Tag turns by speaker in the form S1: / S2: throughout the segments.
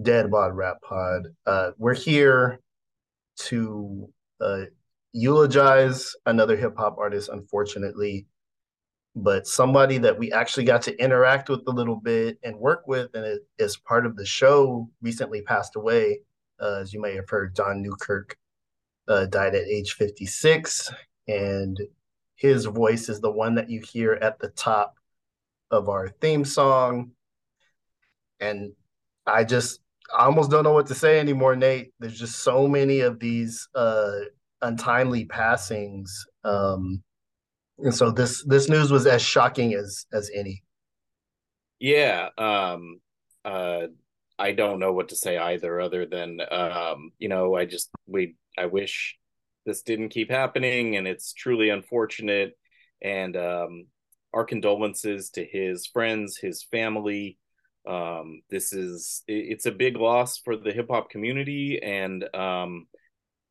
S1: Dead Bod Rap Pod. Uh, we're here to uh, eulogize another hip hop artist, unfortunately, but somebody that we actually got to interact with a little bit and work with, and it, as part of the show, recently passed away. Uh, as you may have heard, Don Newkirk uh, died at age 56, and his voice is the one that you hear at the top of our theme song. And I just I almost don't know what to say anymore, Nate. There's just so many of these uh, untimely passings, um, and so this this news was as shocking as as any.
S2: Yeah, um, uh, I don't know what to say either, other than um, you know, I just we I wish this didn't keep happening, and it's truly unfortunate. And um, our condolences to his friends, his family. Um, this is it's a big loss for the hip hop community, and um,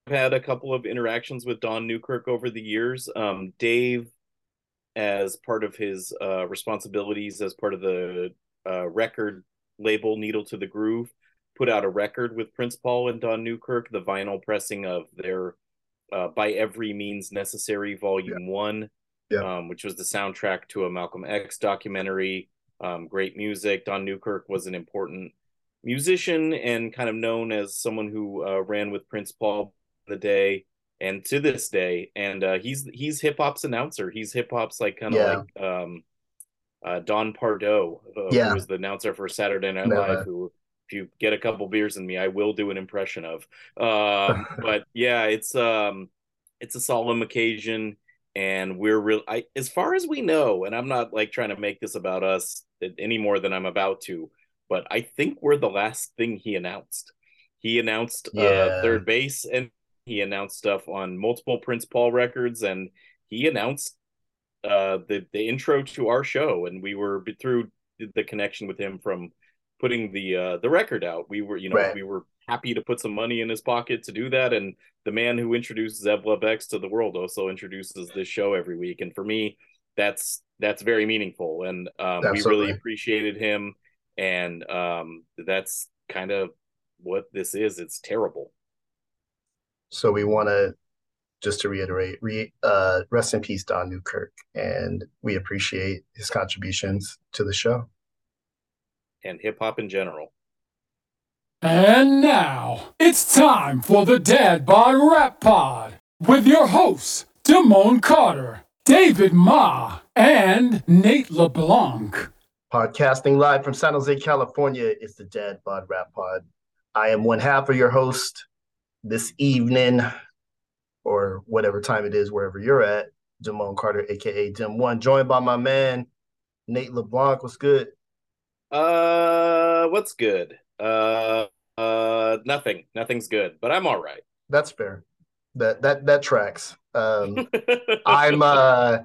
S2: I've had a couple of interactions with Don Newkirk over the years. Um, Dave, as part of his uh, responsibilities as part of the uh, record label Needle to the Groove, put out a record with Prince Paul and Don Newkirk, the vinyl pressing of their uh, By Every Means Necessary Volume yeah. One, yeah. Um, which was the soundtrack to a Malcolm X documentary. Um, great music. Don Newkirk was an important musician and kind of known as someone who uh, ran with Prince Paul the day and to this day. And uh, he's he's hip hop's announcer. He's hip hop's like kind of yeah. like um, uh, Don Pardo, uh, yeah. who was the announcer for Saturday Night Live, who if you get a couple beers in me, I will do an impression of. Um, but yeah, it's um, it's a solemn occasion, and we're real. I, as far as we know, and I'm not like trying to make this about us any more than I'm about to, but I think we're the last thing he announced. He announced uh, yeah. uh, 3rd Bass, and he announced stuff on multiple Prince Paul records, and he announced uh, the the intro to our show, and we were through the connection with him from putting the uh, the record out. We were, you know, right. we were happy to put some money in his pocket to do that. And the man who introduced Zev Love X to the world also introduces this show every week. And for me, that's that's very meaningful. And um, we really appreciated him. And um, that's kind of what this is. It's terrible.
S1: So we want to just to reiterate, re, uh, rest in peace, Don Newkirk, and we appreciate his contributions to the show
S2: and hip hop in general.
S3: And now it's time for the Dad Bod Rap Pod with your hosts, Damone Carter, David Ma, and Nate LeBlanc.
S1: Podcasting live from San Jose, California, it's the Dad Bod Rap Pod. I am one half of your host this evening, or whatever time it is, wherever you're at. Damone Carter, aka Dim One, joined by my man Nate LeBlanc. What's good?
S2: Uh, what's good? Uh, uh, nothing. Nothing's good, but I'm all right.
S1: That's fair. That that that tracks. Um, I'm uh,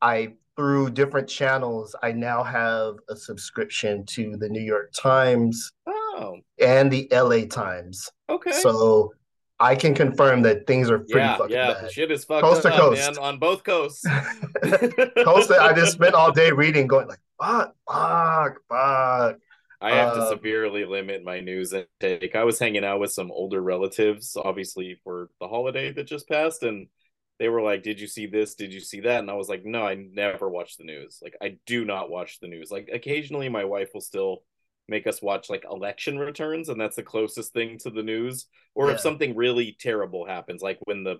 S1: I through different channels. I now have a subscription to the New York Times.
S2: Oh.
S1: And the LA Times.
S2: Okay.
S1: So I can confirm that things are pretty
S2: yeah,
S1: fucking
S2: yeah,
S1: bad.
S2: shit is fucked coast up, to coast. man, on both coasts.
S1: coast. I just spent all day reading, going like, fuck, fuck, fuck.
S2: I have to um, severely limit my news intake. I was hanging out with some older relatives, obviously for the holiday that just passed, and they were like, "Did you see this? Did you see that?" And I was like, "No, I never watch the news. Like, I do not watch the news. Like, occasionally my wife will still make us watch like election returns, and that's the closest thing to the news. Or yeah. if something really terrible happens, like when the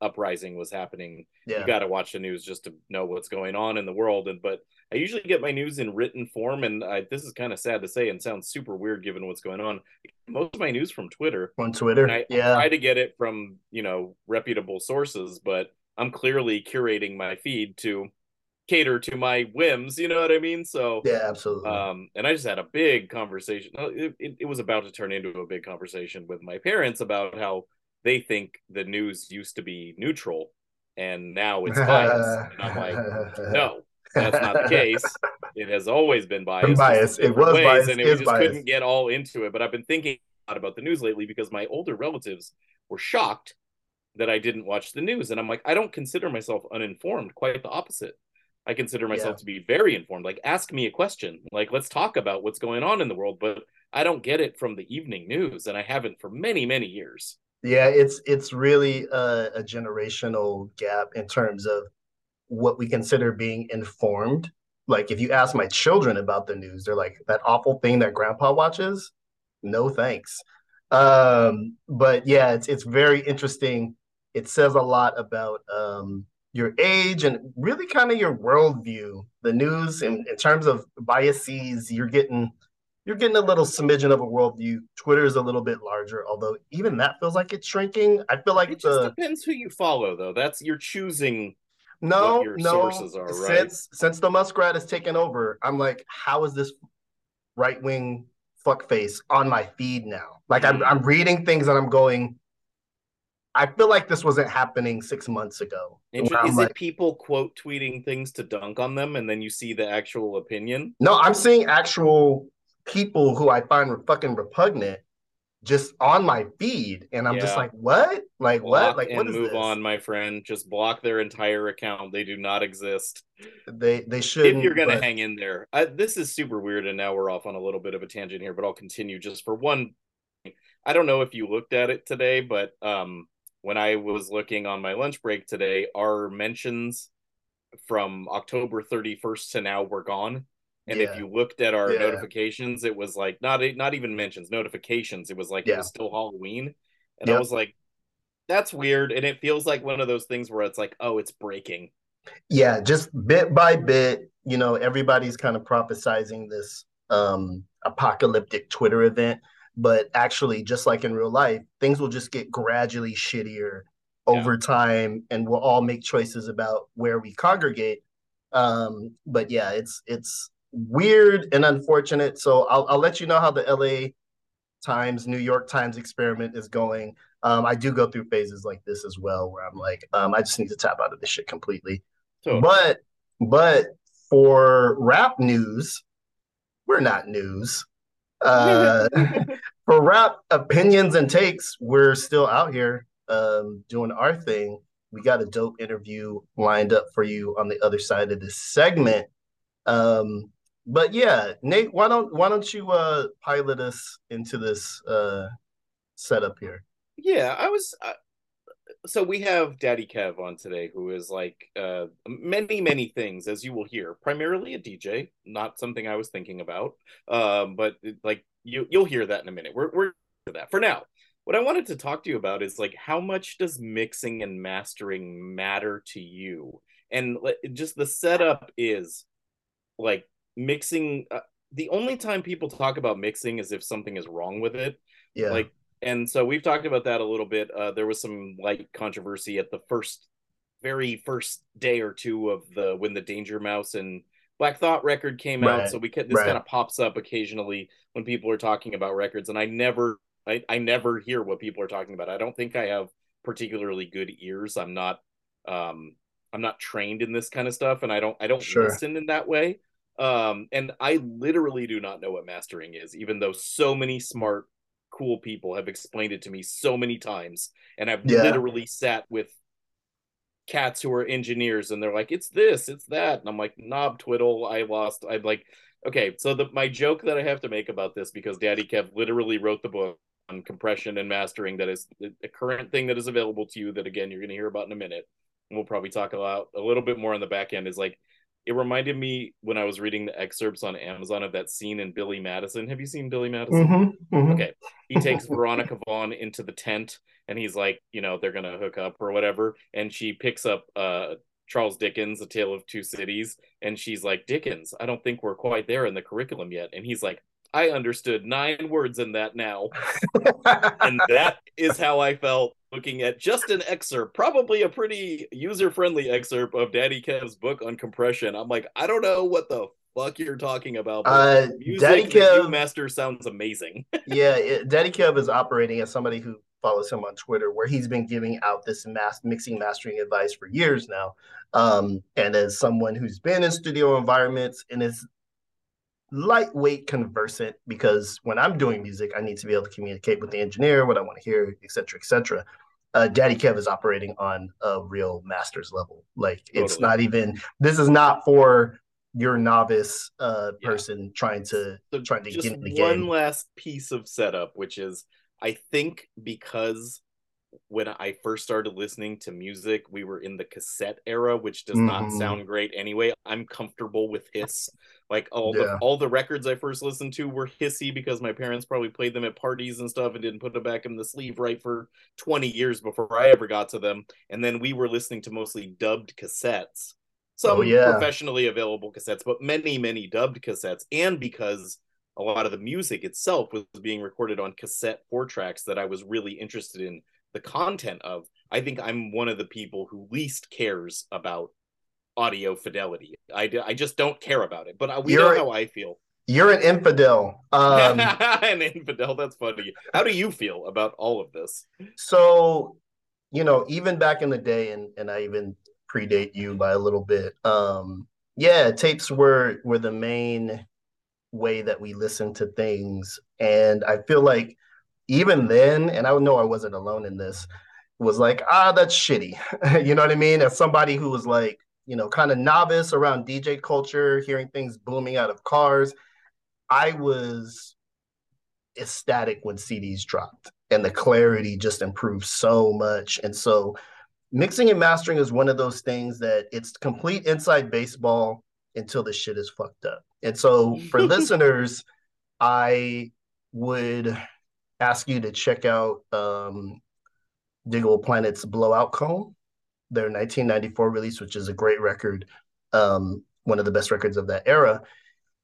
S2: uprising was happening, yeah. you got to watch the news just to know what's going on in the world. And but I usually get my news in written form, and I, this is kind of sad to say and sounds super weird given what's going on. Most of my news from Twitter.
S1: On Twitter,
S2: I,
S1: yeah.
S2: I try to get it from you know reputable sources, but I'm clearly curating my feed to cater to my whims you know what i mean so
S1: yeah absolutely
S2: um and i just had a big conversation it, it, it, was about to turn into a big conversation with my parents about how they think the news used to be neutral and now it's biased and i'm like no that's not the case it has always been biased,
S1: biased. it was ways, biased.
S2: and we just biased. couldn't get all into it but i've been thinking a lot about the news lately because my older relatives were shocked that i didn't watch the news and i'm like i don't consider myself uninformed quite the opposite I consider myself yeah. to be very informed. Like, ask me a question. Like, let's talk about what's going on in the world. But I don't get it from the evening news, and I haven't for many, many years.
S1: Yeah, it's it's really a, a generational gap in terms of what we consider being informed. Like if you ask my children about the news, they're like, that awful thing that grandpa watches? No thanks. Um, but yeah, it's it's very interesting. It says a lot about um, your age and really kind of your worldview. The news in, in terms of biases, you're getting you're getting a little smidgen of a worldview. Twitter is a little bit larger, although even that feels like it's shrinking. I feel like
S2: it
S1: the,
S2: just depends who you follow, though. That's you're choosing.
S1: No, no. Are, right? Since since the Muskrat has taken over, I'm like, how is this right wing fuckface on my feed now? Like, mm. I'm I'm reading things and I'm going. I feel like this wasn't happening six months ago.
S2: Is like, it people quote tweeting things to dunk on them, and then you see the actual opinion?
S1: No, I'm seeing actual people who I find fucking repugnant just on my feed, and I'm yeah. just like, what? Like block what? Like
S2: what? move this? on, my friend. Just block their entire account. They do not exist.
S1: They they should.
S2: If you're gonna but... hang in there, I, this is super weird, and now we're off on a little bit of a tangent here, but I'll continue just for one. I don't know if you looked at it today, but um, when I was looking on my lunch break today, our mentions from October 31st to now were gone. And yeah. if you looked at our yeah. notifications, it was like not not even mentions notifications. It was like yeah. it was still Halloween, and yep. I was like, "That's weird." And it feels like one of those things where it's like, "Oh, it's breaking."
S1: Yeah, just bit by bit, you know, everybody's kind of prophesizing this um apocalyptic Twitter event, but actually, just like in real life, things will just get gradually shittier over time, and we'll all make choices about where we congregate. Um, but yeah, it's it's weird and unfortunate. So I'll, I'll let you know how the LA Times, New York Times experiment is going. Um, I do go through phases like this as well, where I'm like, um, I just need to tap out of this shit completely. Totally. But but for rap news, we're not news. Uh, for rap opinions and takes, we're still out here um, doing our thing. We got a dope interview lined up for you on the other side of this segment. Um, but yeah, Nate, why don't why don't you uh pilot us into this uh setup here?
S2: Yeah, I was. Uh, so we have Daddy Kev on today, who is like uh many many things, as you will hear. Primarily a DJ, not something I was thinking about. Um, but like you you'll hear that in a minute. We're we're for that for now. What I wanted to talk to you about is like how much does mixing and mastering matter to you? And just the setup is like mixing uh, the only time people talk about mixing is if something is wrong with it. Yeah. Like and so we've talked about that a little bit. Uh, there was some light controversy at the first very first day or two of the when the danger mouse and black thought record came right. out so we can, this right. kind of pops up occasionally when people are talking about records and i never I, I never hear what people are talking about. I don't think i have particularly good ears. I'm not um i'm not trained in this kind of stuff and i don't i don't sure. listen in that way um, and I literally do not know what mastering is, even though so many smart, cool people have explained it to me so many times. And I've yeah. literally sat with cats who are engineers and they're like, it's this, it's that. And I'm like, knob twiddle, I lost. I'm like, okay, so the my joke that I have to make about this because Daddy Kev literally wrote the book on compression and mastering that is a current thing that is available to you that again you're gonna hear about in a minute. And we'll probably talk about a little bit more on the back end is like it reminded me when I was reading the excerpts on Amazon of that scene in Billy Madison. Have you seen Billy Madison? Mm-hmm, mm-hmm. Okay. He takes Veronica Vaughn into the tent and he's like, you know, they're going to hook up or whatever. And she picks up uh, Charles Dickens, A Tale of Two Cities. And she's like, Dickens, I don't think we're quite there in the curriculum yet. And he's like, I understood nine words in that now. and that is how I felt looking at just an excerpt, probably a pretty user friendly excerpt of Daddy Kev's book on compression. I'm like, I don't know what the fuck you're talking about.
S1: Uh, Daddy Kev
S2: Master sounds amazing.
S1: yeah, it, Daddy Kev is operating as somebody who follows him on Twitter, where he's been giving out this mass mixing mastering advice for years now. Um, and as someone who's been in studio environments and is lightweight conversant because when I'm doing music, I need to be able to communicate with the engineer, what I want to hear, et cetera, et cetera. Uh, Daddy Kev is operating on a real master's level. Like totally. it's not even, this is not for your novice uh, person yeah. trying to so trying to get in the
S2: game. One last piece of setup, which is I think because when I first started listening to music, we were in the cassette era, which does mm-hmm. not sound great anyway. I'm comfortable with hiss. Like all yeah. the all the records I first listened to were hissy because my parents probably played them at parties and stuff and didn't put them back in the sleeve right for 20 years before I ever got to them. And then we were listening to mostly dubbed cassettes. Some oh, yeah. professionally available cassettes, but many, many dubbed cassettes. And because a lot of the music itself was being recorded on cassette four tracks that I was really interested in the content of, I think I'm one of the people who least cares about audio fidelity. I, I just don't care about it, but we you're, know how I feel.
S1: You're an infidel. Um,
S2: an infidel. That's funny. How do you feel about all of this?
S1: So, you know, even back in the day, and, and I even predate you by a little bit. Um, yeah, tapes were were the main way that we listen to things, and I feel like even then, and I know I wasn't alone in this, was like, ah, that's shitty. you know what I mean? As somebody who was like, you know, kind of novice around DJ culture, hearing things booming out of cars, I was ecstatic when CDs dropped and the clarity just improved so much. And so mixing and mastering is one of those things that it's complete inside baseball until the shit is fucked up. And so for listeners, I would ask you to check out um, Digable Planet's Blowout Comb, their 1994 release, which is a great record, um, one of the best records of that era.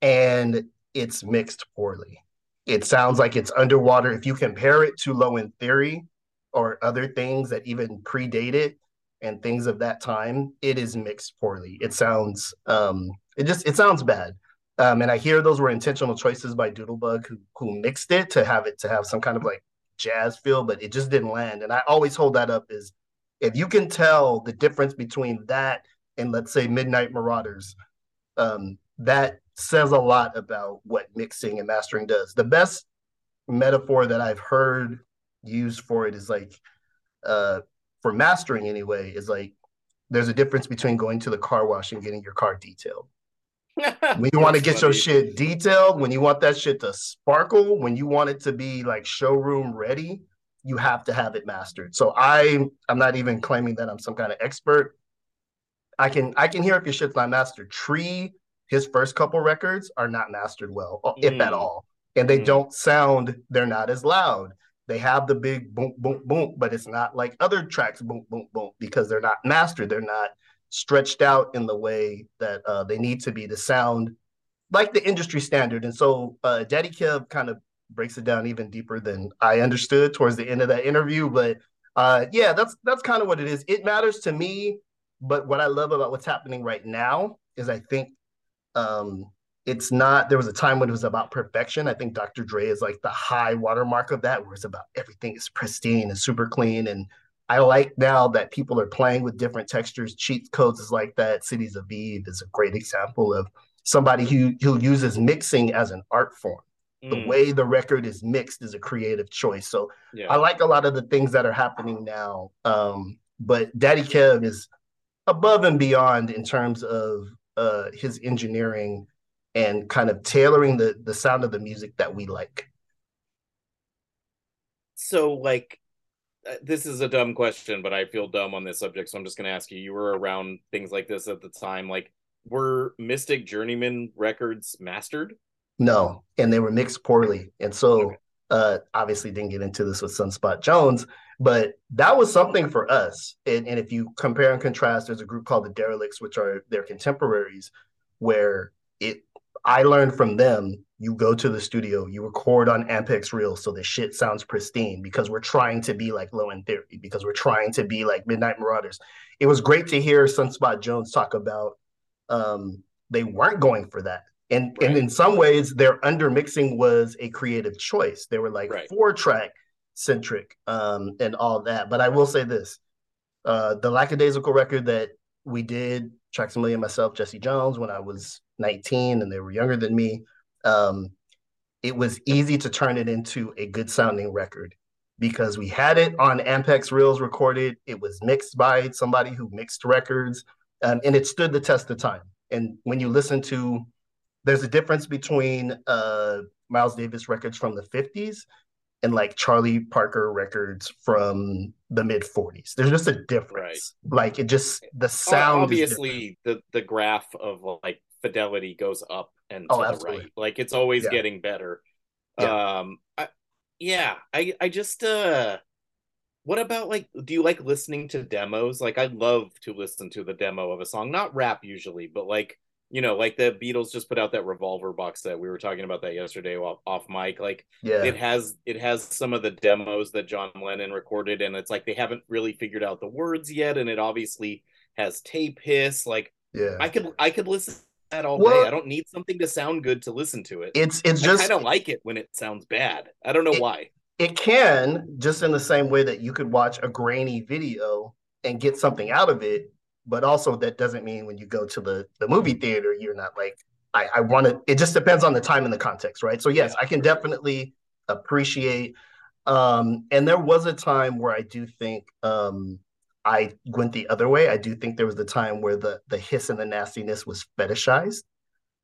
S1: And it's mixed poorly. It sounds like it's underwater. If you compare it to Low End Theory or other things that even predate it and things of that time, it is mixed poorly. It sounds um, it just it sounds bad. Um, and I hear those were intentional choices by Doodlebug who who mixed it to have it to have some kind of like jazz feel, but it just didn't land. And I always hold that up is if you can tell the difference between that and let's say Midnight Marauders, um, that says a lot about what mixing and mastering does. The best metaphor that I've heard used for it is like uh, for mastering anyway, is like there's a difference between going to the car wash and getting your car detailed when you want to get funny. your shit detailed, when you want that shit to sparkle, when you want it to be like showroom ready, you have to have it mastered. So I I'm not even claiming that I'm some kind of expert. I can I can hear if your shit's not mastered. Tree, his first couple records are not mastered well, mm. if at mm. all. And they mm. don't sound, they're not as loud. They have the big boom, boom, boom, but it's not like other tracks boom, boom, boom, because they're not mastered. They're not stretched out in the way that uh, they need to be to sound like the industry standard. And so uh, Daddy Kev kind of breaks it down even deeper than I understood towards the end of that interview. But uh, yeah, that's that's kind of what it is. It matters to me, but what I love about what's happening right now is I think um, it's not. There was a time when it was about perfection. I think Dr. Dre is like the high watermark of that, where it's about everything is pristine and super clean and I like now that people are playing with different textures, cheat codes is like that. Cities Aviv is a great example of somebody who who uses mixing as an art form. Mm. The way the record is mixed is a creative choice. So yeah. I like a lot of the things that are happening now. Um, but Daddy Kev is above and beyond in terms of uh, his engineering and kind of tailoring the the sound of the music that we like.
S2: So like this is a dumb question, but I feel dumb on this subject, so I'm just going to ask you. You were around things like this at the time. Like, were Mystik Journeymen records mastered?
S1: No, and they were mixed poorly, and so okay. uh, obviously didn't get into this with Sunspot Jonz. But that was something for us. And, and if you compare and contrast, there's a group called the Derelicts, which are their contemporaries, where it I learned from them you go to the studio, you record on Ampex Reel so the shit sounds pristine because we're trying to be like Low End Theory, because we're trying to be like Midnight Marauders. It was great to hear Sunspot Jonz talk about um, they weren't going for that. And right. and in some ways, their undermixing was a creative choice. They were like right. four track centric um, and all that. But I will say this uh, the lackadaisical record that we did, Tracks Traxamillion, myself, Jesse Jones, when I was 19 and they were younger than me um, it was easy to turn it into a good sounding record because we had it on Ampex Reels recorded. It was mixed by somebody who mixed records, um, and it stood the test of time. And when you listen to, there's a difference between uh, Miles Davis records from the 50s and like Charlie Parker records from the mid 40s. There's just a difference. Right. Like it just the sound.
S2: Obviously, the the graph of like fidelity goes up and oh, to absolutely. the right. Like it's always yeah. getting better. Yeah. Um, I, yeah, I I just uh what about like do you like listening to demos? Like I love to listen to the demo of a song, not rap usually, but like you know, like the Beatles just put out that Revolver box set. We were talking about that yesterday off, off mic. Like, yeah, it has it has some of the demos that John Lennon recorded, and it's like they haven't really figured out the words yet, and it obviously has tape hiss. Like, yeah, I could I could listen that all well, day. I don't need something to sound good to listen to it.
S1: It's it's just
S2: kind of like it when it sounds bad. I don't know
S1: it,
S2: why.
S1: It can just in the same way that you could watch a grainy video and get something out of it, but also that doesn't mean when you go to the the movie theater you're not like I, I want to. It just depends on the time and the context, right? So yes, I can definitely appreciate. Um, and there was a time where I do think um, I went the other way. I do think there was a time where the the hiss and the nastiness was fetishized,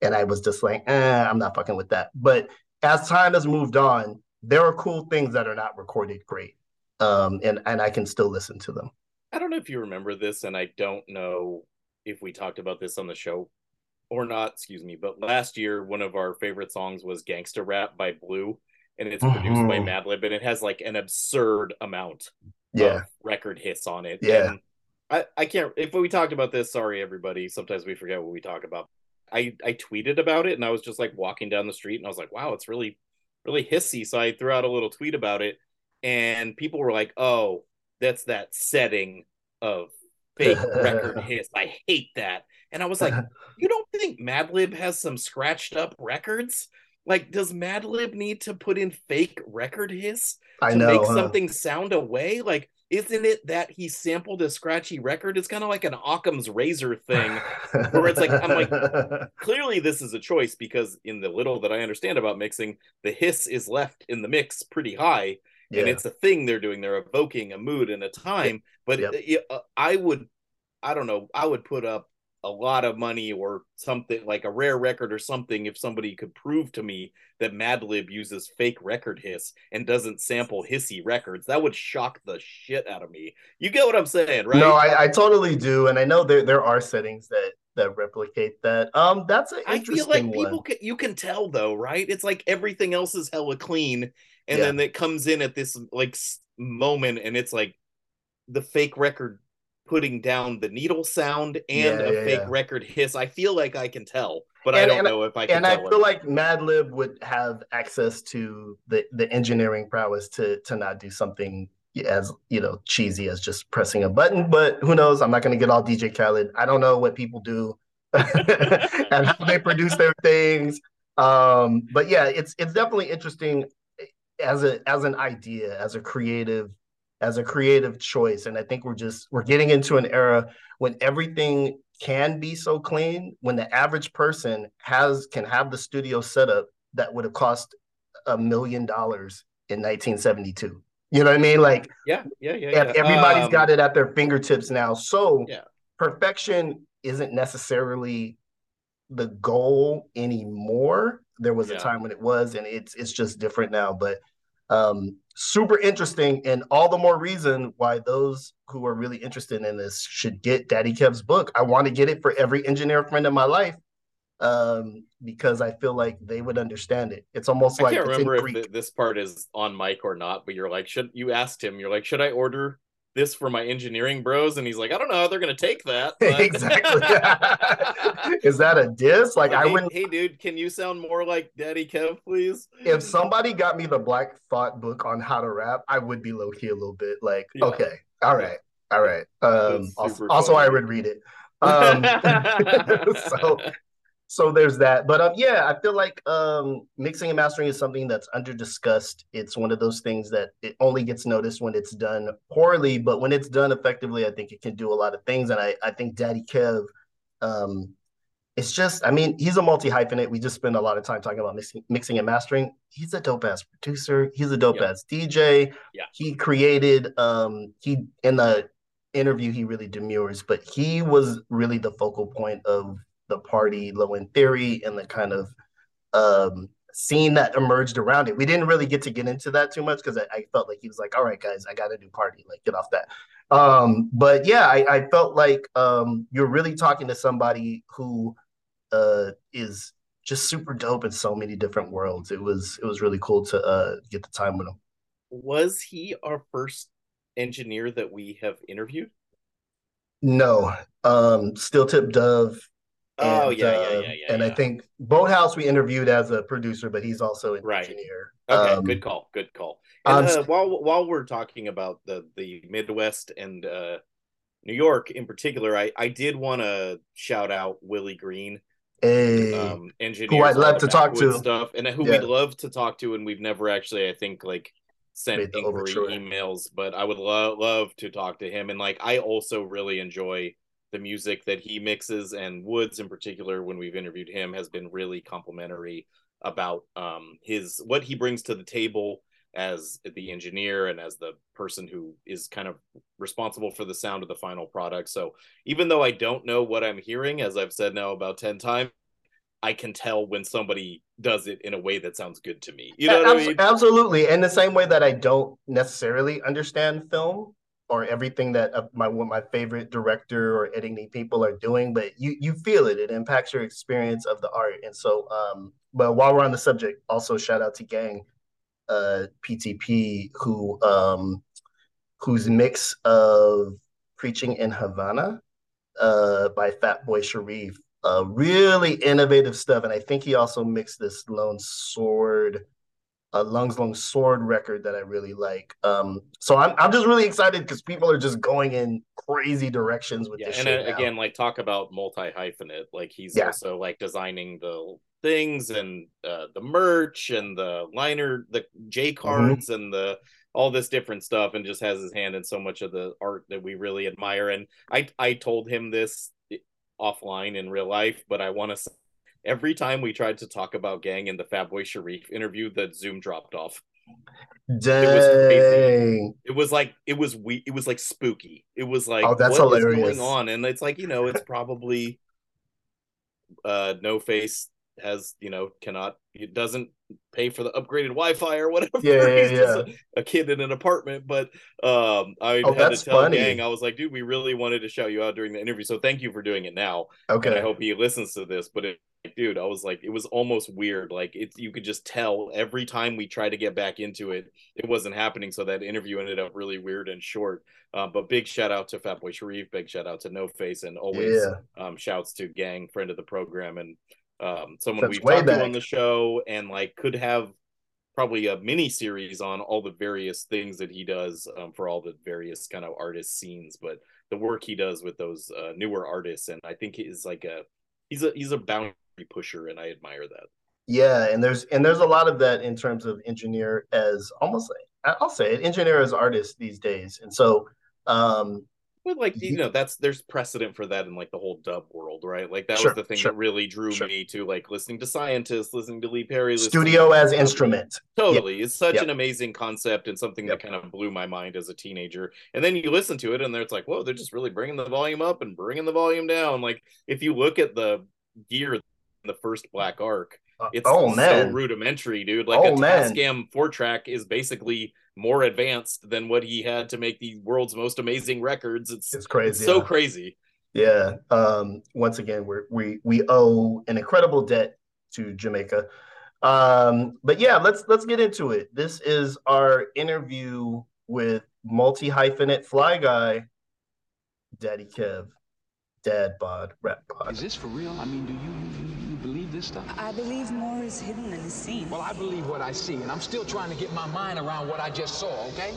S1: and I was just like, eh, I'm not fucking with that. But as time has moved on, there are cool things that are not recorded great, um, and and I can still listen to them.
S2: I don't know if you remember this, and I don't know if we talked about this on the show or not. Excuse me, but last year one of our favorite songs was "Gangsta Rap" by Blu, and it's produced mm-hmm. by Madlib, and it has like an absurd amount
S1: yeah.
S2: record hits on it.
S1: Yeah. And
S2: I, I can't if we talked about this, sorry everybody. Sometimes we forget what we talk about. I, I tweeted about it and I was just like walking down the street and I was like, wow, it's really, really hissy. So I threw out a little tweet about it and people were like, oh, that's that setting of fake record hiss. I hate that. And I was like, you don't think Madlib has some scratched up records? Like, does Madlib need to put in fake record hiss to know, make huh? something sound away? Like, isn't it that he sampled a scratchy record? It's kind of like an Occam's razor thing, where it's like I'm like, clearly this is a choice because in the little that I understand about mixing, the hiss is left in the mix pretty high, yeah. and it's a thing they're doing. They're evoking a mood and a time. But yep. Uh, I would, I don't know, I would put up a lot of money or something like a rare record or something if somebody could prove to me that Madlib uses fake record hiss and doesn't sample hissy records. That would shock the shit out of me. You get what I'm saying, right?
S1: No, I, I totally do, and I know there there are settings that that replicate that. Um, that's an interesting I feel like people
S2: can, you can tell though, right? It's like everything else is hella clean, and yeah. then it comes in at this like moment, and it's like the fake record putting down the needle sound and yeah, a yeah, fake yeah. record hiss. I feel like I can tell, but and, I don't know if I can.
S1: And I feel like Madlib would have access to the the engineering prowess to to not do something as you know cheesy as just pressing a button. But who knows? I'm not going to get all DJ Khaled. I don't know what people do and how they produce their things. Um, but yeah, it's it's definitely interesting as a as an idea, as a creative as a creative choice. And I think we're just we're getting into an era when everything can be so clean, when the average person has can have the studio setup that would have cost a million dollars in 1972. You know what I mean? Like,
S2: yeah, yeah, yeah.
S1: yeah. Everybody's um, got it at their fingertips now. So, yeah. perfection isn't necessarily the goal anymore. There was yeah. a time when it was, and it's it's just different now. But um, super interesting, and all the more reason why those who are really interested in this should get Daddy Kev's book. I want to get it for every engineer friend in my life um, because I feel like they would understand it. It's almost I like I
S2: can't remember if this part is on mic or not, but you're like, should you asked him? You're like, should I order this for my engineering bros and he's like i don't know how they're gonna take that
S1: exactly. Is that a diss? Like,
S2: like
S1: i wouldn't
S2: hey dude can you sound more like daddy kev please?
S1: If somebody got me the black thought book on how to rap i would be low-key a little bit like yeah. okay all right all right um also, also, i would read it. Um so so there's that but um yeah i feel like um mixing and mastering is something that's under discussed. It's one of those things that it only gets noticed when it's done poorly but when it's done effectively i think it can do a lot of things and i i think daddy kev um it's just i mean he's a multi hyphenate we just spend a lot of time talking about mixing, mixing and mastering. He's a dope ass producer. He's a dope ass dj
S2: yeah.
S1: He created um he in the interview he really demurs but he was really the focal point of the party Low End Theory and the kind of um, scene that emerged around it. We didn't really get to get into that too much because I, I, felt like he was like, "All right, guys, I got to do party. Like, get off that." Um, but yeah, I, I felt like um, you're really talking to somebody who uh, is just super dope in so many different worlds. It was it was really cool to uh, get the time with him.
S2: Was he our first engineer that we have interviewed?
S1: No, um, Steel Tipped Dove.
S2: Oh yeah, uh, yeah, yeah,
S1: yeah. And
S2: yeah.
S1: I think Boathouse we interviewed as a producer, but he's also an right. engineer.
S2: Okay, um, good call, good call. And uh, while while we're talking about the the Midwest and uh, New York in particular, I I did want to shout out Willie Green,
S1: um, engineer who I'd love to talk to
S2: stuff, and who yeah. we'd love to talk to, and we've never actually, I think, like sent inquiry emails, but I would love love to talk to him. And like, I also really enjoy the music that he mixes, and Woods in particular, when we've interviewed him, has been really complimentary about um his what he brings to the table as the engineer and as the person who is kind of responsible for the sound of the final product. So even though I don't know what I'm hearing, as I've said now about 10 times, I can tell when somebody does it in a way that sounds good to me. You know
S1: I mean? Absolutely. In the same way that I don't necessarily understand film or everything that uh, my my favorite director or editing people are doing, but you you feel it. It impacts your experience of the art. And so um but while we're on the subject, also shout out to Gang uh, PTP who um, whose mix of Preaching in Havana uh, by Fatboi Sharif. Uh, really innovative stuff, and I think he also mixed this Lone Sword, a Lungs Long Sword record that I really like. Um, so I'm I'm just really excited because people are just going in crazy directions with
S2: yeah,
S1: this.
S2: And
S1: uh,
S2: again, like talk about multi hyphenate, like he's yeah. also like designing the things and uh, the merch and the liner, the J mm-hmm. cards mm-hmm. and the all this different stuff, and just has his hand in so much of the art that we really admire. And I I told him this offline in real life, but I want to. Every time we tried to talk about Gang in the Fatboi Sharif interview, the Zoom dropped off.
S1: Dang. It was crazy.
S2: It was like it was we it was like spooky. It was like
S1: oh, that's what hilarious.
S2: is going on? And it's like, you know, it's probably uh no face has you know cannot it doesn't pay for the upgraded Wi-Fi or whatever.
S1: Yeah, yeah, yeah.
S2: A, a, kid in an apartment, but um, I oh, had to tell funny. Gang, I was like, dude, we really wanted to shout you out during the interview, so thank you for doing it now.
S1: Okay,
S2: and I hope he listens to this. But it, dude, I was like, it was almost weird. Like it's you could just tell every time we tried to get back into it, it wasn't happening. So that interview ended up really weird and short. Uh, but big shout out to Fatboi Sharif, big shout out to No Face, and always yeah. um, shouts to Gang, friend of the program, and um, someone That's we've talked back. to on the show and like could have probably a mini series on all the various things that he does um, for all the various kind of artist scenes but the work he does with those uh, newer artists and i think he's like a he's a he's a boundary pusher and i admire that
S1: yeah and there's and there's a lot of that in terms of engineer as almost i'll say it engineer as artist these days and so um
S2: but like you know, that's there's precedent for that in like the whole dub world, right? Like that sure, was the thing sure, that really drew sure. me to like listening to scientists, listening to Lee Perry,
S1: studio as instrument.
S2: Totally, yep. it's such yep. an amazing concept and something yep. that kind of blew my mind as a teenager. And then you listen to it, and it's like, whoa, they're just really bringing the volume up and bringing the volume down. Like if you look at the gear in the first Black Ark, uh, it's oh, so rudimentary, dude. Like oh, a Tascam four track is basically more advanced than what he had to make the world's most amazing records. It's
S1: it's crazy,
S2: it's so crazy.
S1: Yeah. Um, once again, we we we owe an incredible debt to Jamaica. Um, but yeah, let's let's get into it. This is our interview with multi hyphenate fly guy, Daddy Kev, Dad Bod, Rap Pod.
S4: Is this for real? I mean, do you, you, you believe this stuff?
S5: I believe more is hidden than is seen.
S4: Well, I believe what I see, and I'm still trying to get my mind around what I just saw, okay?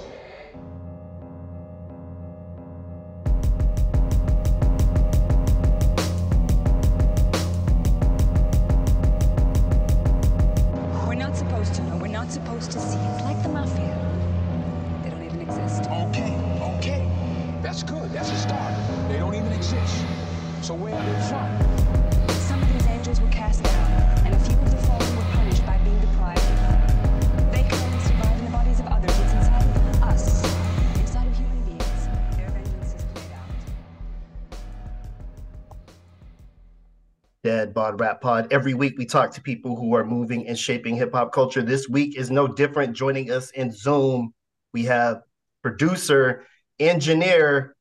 S5: Their vengeance is played out.
S1: Dad Bod Rap Pod. Every week we talk to people who are moving and shaping hip hop culture. This week is no different. Joining us in Zoom, we have producer, engineer,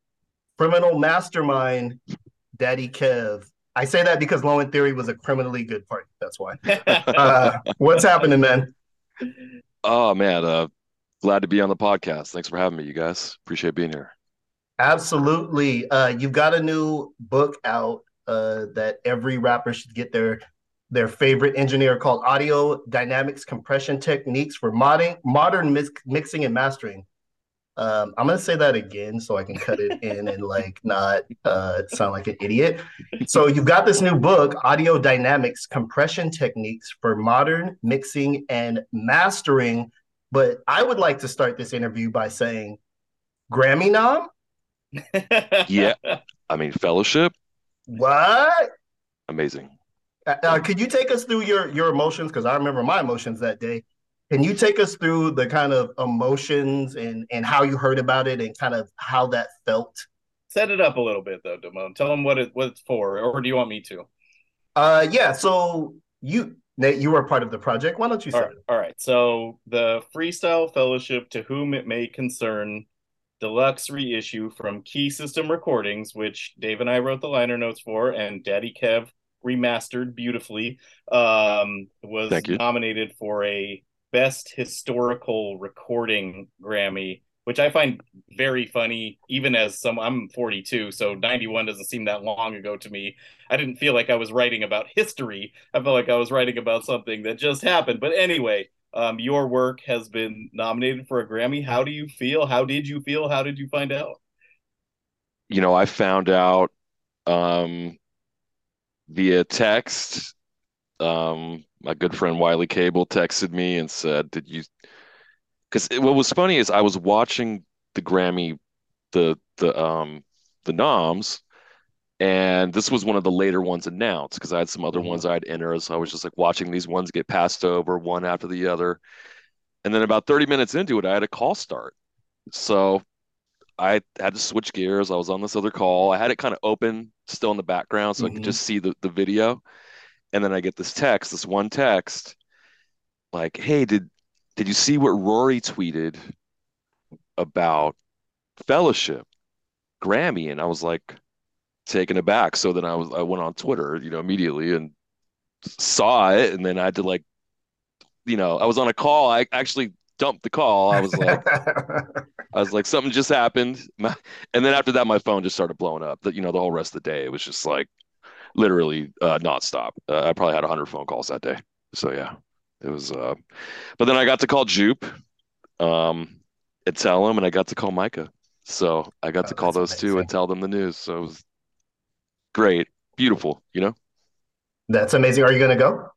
S1: criminal mastermind, Daddy Kev. I say that because Low End Theory was a criminally good party. That's why. Uh, what's happening, man?
S6: Oh man, uh, glad to be on the podcast. Thanks for having me, you guys. Appreciate being here.
S1: Absolutely. Uh, you've got a new book out uh, that every rapper should get their their favorite engineer called Audio Dynamics Compression Techniques for modern modern mix, mixing and mastering. Um, I'm gonna say that again so I can cut it in and like not uh, sound like an idiot. So you've got this new book, Audio Dynamics Compression Techniques for Modern Mixing and Mastering. But I would like to start this interview by saying, Grammy nom?
S6: Yeah, I mean, fellowship,
S1: What?
S6: amazing.
S1: Uh, uh, could you take us through your your emotions? Because I remember my emotions that day. Can you take us through the kind of emotions and and how you heard about it and kind of how that felt?
S2: Set it up a little bit though, Damone. Tell them what it what it's for, or do you want me to?
S1: Uh, yeah. So you Nate, you were part of the project. Why don't you
S2: All
S1: start?
S2: All right. So the Freestyle Fellowship, to whom it may concern, deluxe reissue from Key System Recordings, which Dave and I wrote the liner notes for, and Daddy Kev remastered beautifully, um, was nominated for a Best Historical Recording Grammy, which I find very funny. Even as some, I'm 42, so 91 doesn't seem that long ago to me. I didn't feel like I was writing about history. I felt like I was writing about something that just happened. But anyway, um, your work has been nominated for a Grammy. How do you feel? How did you feel? How did you find out?
S6: You know, I found out um, via text. Um, my good friend Wiley Cable texted me and said, "Did you?" Because what was funny is I was watching the Grammy, the the um the noms, and this was one of the later ones announced because I had some other
S2: Mhm.
S6: ones I'd enter, so I was just like watching these ones get passed over one after the other, and then about 30 minutes into it, I had a call start, so I had to switch gears. I was on this other call. I had it kind of open still in the background so I
S1: Mhm.
S6: could just see the, the video. And then I get this text, this one text, like, hey, did did you see what Rory tweeted about fellowship, Grammy? And I was like taken aback. So then I was I went on Twitter, you know, immediately and saw it. And then I had to like, you know, I was on a call. I actually dumped the call. I was like, I was like, something just happened. My- And then after that, my phone just started blowing up. That you know, the whole rest of the day, it was just like literally uh, nonstop. Uh, I probably had 100 phone calls that day. So yeah, it was. Uh... But then I got to call Jupe, um, and tell him, and I got to call Myka. So I got
S1: Oh,
S6: to call those two and tell them the news. So it was great, beautiful. You know?
S1: That's amazing. Are you gonna go?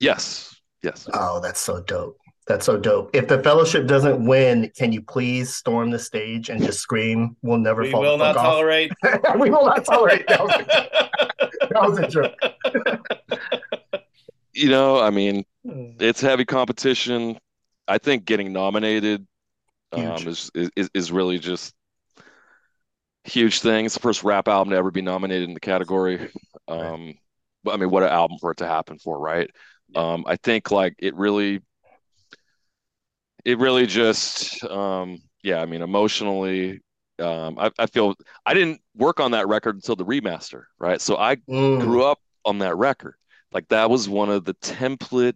S6: Yes, yes.
S1: Oh, that's so dope. That's so dope. If the fellowship doesn't win, can you please storm the stage and just scream, "We'll never fall.
S2: We
S1: fall
S2: will
S1: the
S2: not
S1: fuck off"?
S2: tolerate.
S1: we will not tolerate. That was a, that was a joke.
S6: You know, I mean, it's heavy competition. I think getting nominated um, is, is is really just huge thing. It's the first rap album to ever be nominated in the category. Um, but I mean, what an album for it to happen for, right? Um, I think like it really, it really just, um, yeah. I mean, emotionally, um, I, I feel I didn't work on that record until the remaster, right? So I
S1: Mm,
S6: grew up on that record. Like that was one of the template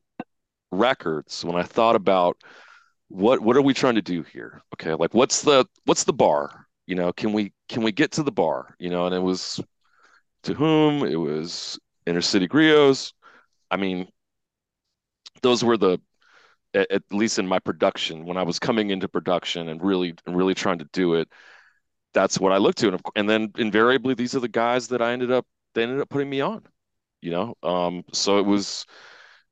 S6: records when I thought about what what are we trying to do here? Okay, like what's the what's the bar? You know, can we can we get to the bar? You know, and it was to whom it was Inner City Griots. I mean, those were the at, at least in my production when I was coming into production and really and really trying to do it. That's what I looked to, and, of, and then invariably these are the guys that I ended up they ended up putting me on. You know, um, so it was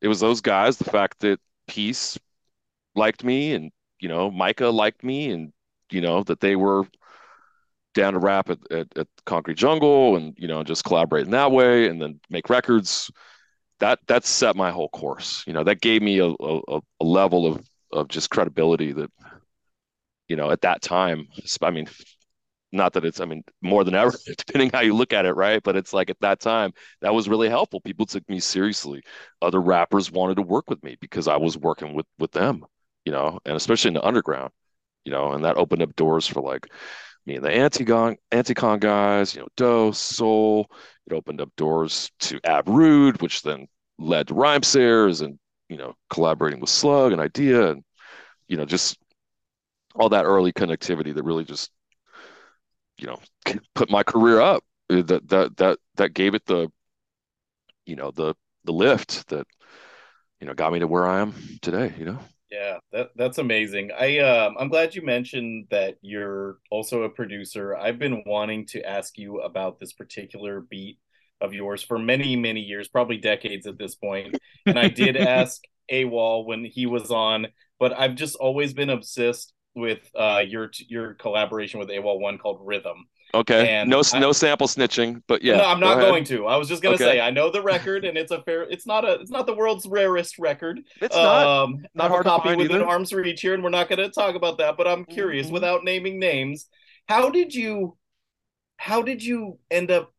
S6: it was those guys. The fact that Peace liked me and you know Myka liked me and you know that they were down to rap at, at, at Concrete Jungle and you know just collaborate in that way and then make records that that set my whole course you know that gave me a, a, a level of of just credibility that you know at that time I mean not that it's I mean more than ever, depending how you look at it, right? But it's like at that time that was really helpful. People took me seriously. Other rappers wanted to work with me because I was working with with them, you know, and especially in the underground, you know, and that opened up doors for like me and the Anticon guys, you know, Doe, Soul. It opened up doors to Ab Rude, which then led to Rhymesayers and you know collaborating with Slug and Idea and you know just all that early connectivity that really just you know put my career up uh, that that that that gave it the you know the the lift that you know got me to where I am today you know
S2: yeah that that's amazing I um I'm glad you mentioned that you're also a producer I've been wanting to ask you about this particular beat of yours for many many years probably decades at this point. and I did ask AWOL when he was on but I've just always been obsessed with uh, your your collaboration with AWOL One called Rhythm.
S6: Okay. And no I, no sample snitching, but yeah.
S2: No, I'm not go going to. I was just gonna okay. say I know the record, and it's a fair. It's not a. It's not the world's rarest record.
S6: It's not.
S2: Um, not hard a copy to find within either. arm's reach here, and we're not gonna talk about that. But I'm curious, mm-hmm. without naming names, how did you, how did you end up,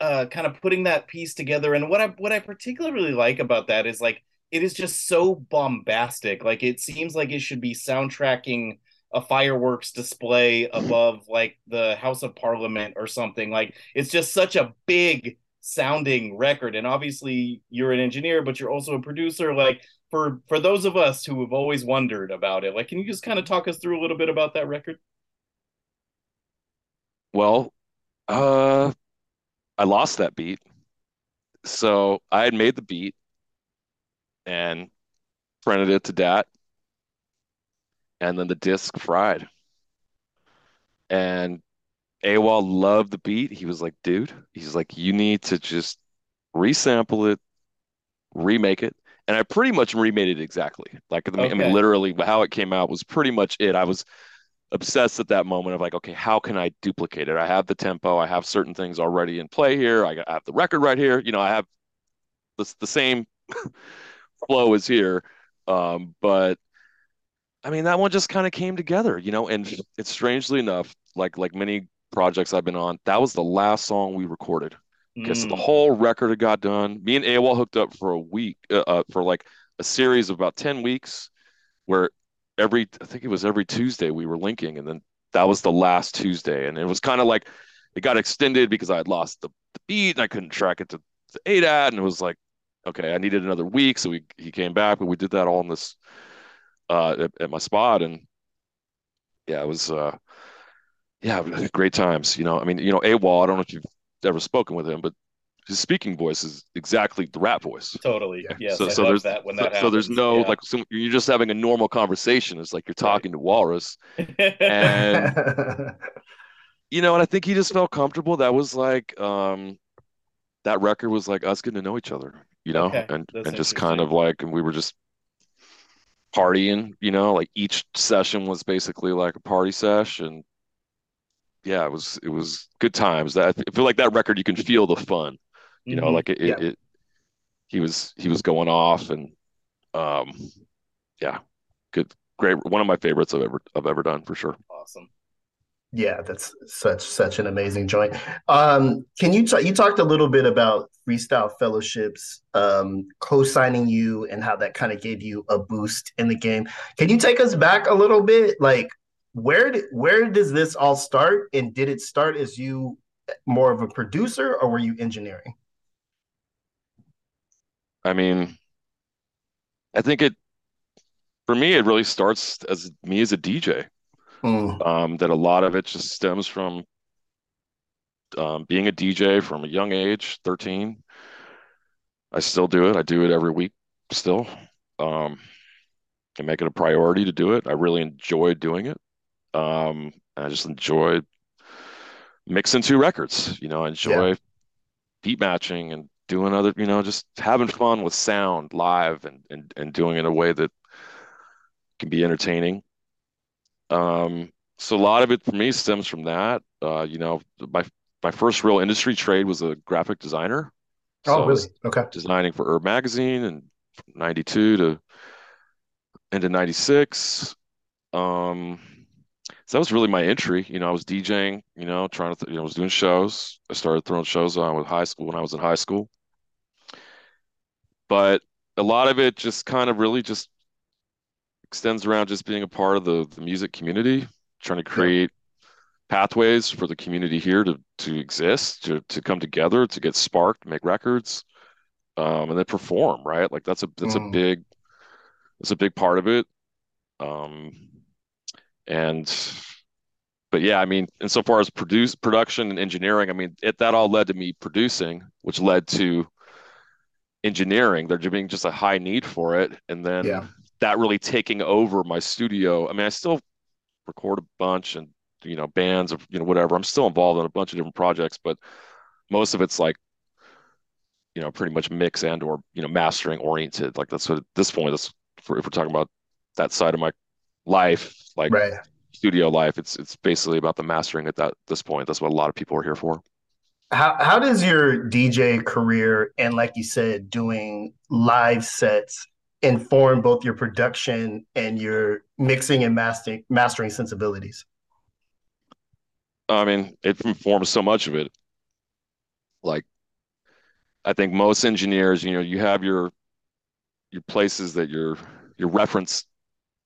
S2: uh, kind of putting that piece together? And what I what I particularly like about that is like it is just so bombastic. Like it seems like it should be soundtracking a fireworks display above like the House of Parliament or something. Like it's just such a big sounding record. And obviously you're an engineer, but you're also a producer. Like for for those of us who have always wondered about it, like can you just kind of talk us through a little bit about that record?
S6: Well, uh I lost that beat. So I had made the beat and printed it to DAT. And then the disc fried. And AWOL loved the beat. He was like, dude, he's like, you need to just resample it, remake it. And I pretty much remade it exactly. Like, okay. I mean, literally, how it came out was pretty much it. I was obsessed at that moment of like, okay, how can I duplicate it? I have the tempo, I have certain things already in play here. I have the record right here. You know, I have the, the same flow is here. Um, but I mean, that one just kind of came together, you know, and it's strangely enough, like like many projects I've been on, that was the last song we recorded. Because mm. the whole record had got done. Me and AWOL hooked up for a week, uh, uh, for like a series of about 10 weeks where every, I think it was every Tuesday we were linking. And then that was the last Tuesday. And it was kind of like, it got extended because I had lost the, the beat and I couldn't track it to, to ADAT. And it was like, okay, I needed another week, so we he came back, but we did that all in this uh, at, at, my spot, and yeah, it was uh, yeah, great times. You know, I mean, you know, AWOL. I don't know if you've ever spoken with him, but his speaking voice is exactly the rap voice.
S2: Totally. Yeah.
S6: So, so there's that when that so, happens. so there's no yeah. like so you're just having a normal conversation. It's like you're talking right. to Walrus, and you know, and I think he just felt comfortable. That was like um that record was like us getting to know each other you know, okay. and That's and just kind of like, and we were just partying, you know, like each session was basically like a party sesh, and yeah, it was it was good times. That I feel like that record, you can feel the fun, you mm-hmm. know, like it, yeah. it, it, he was he was going off, and um, yeah, good, great, one of my favorites I've ever I've ever done for sure.
S2: Awesome.
S1: Yeah, that's such such an amazing joint. Um, can you talk? You talked a little bit about Freestyle Fellowship's, um, co-signing you, and how that kind of gave you a boost in the game. Can you take us back a little bit? Like, where did, where does this all start? And did it start as you more of a producer, or were you engineering?
S6: I mean, I think it for me it really starts as me as a DJ. Mm. Um, that a lot of it just stems from um, being a DJ from a young age, 13. I still do it. I do it every week still. Um, I make it a priority to do it. I really enjoy doing it. Um, I just enjoy mixing two records. You know, I enjoy yeah. beat matching and doing other, you know, just having fun with sound live and, and, and doing it in a way that can be entertaining. Um, so a lot of it for me stems from that. Uh, you know, my my first real industry trade was a graphic designer.
S1: Oh, so really? Okay.
S6: Designing for URB Magazine and 92 to into 96. Um, so that was really my entry. You know, I was DJing. You know, trying to, th- you know, I was doing shows. I started throwing shows on with high school when I was in high school. But a lot of it just kind of really just extends around just being a part of the, the music community, trying to create pathways for the community here to to exist, to to come together, to get sparked, make records, um, and then perform. Right, like that's a that's a
S1: Mm.
S6: big that's a big part of it. Um, and but yeah, I mean, insofar as produce production and engineering, I mean, it that all led to me producing, which led to engineering. There being just a high need for it, and then
S1: Yeah.
S6: That really taking over my studio. I mean, I still record a bunch and you know bands of you know whatever. I'm still involved in a bunch of different projects, but most of it's like you know pretty much mix and or you know mastering oriented. Like that's what at this point that's for, if we're talking about that side of my life, like
S1: Right.
S6: studio life, it's it's basically about the mastering at that this point. That's what a lot of people are here for.
S1: How how does your DJ career and like you said, doing live sets inform both your production and your mixing and mastering mastering sensibilities?
S6: Uh, I mean, it informs so much of it. Like, I think most engineers, you know, you have your your places that your your reference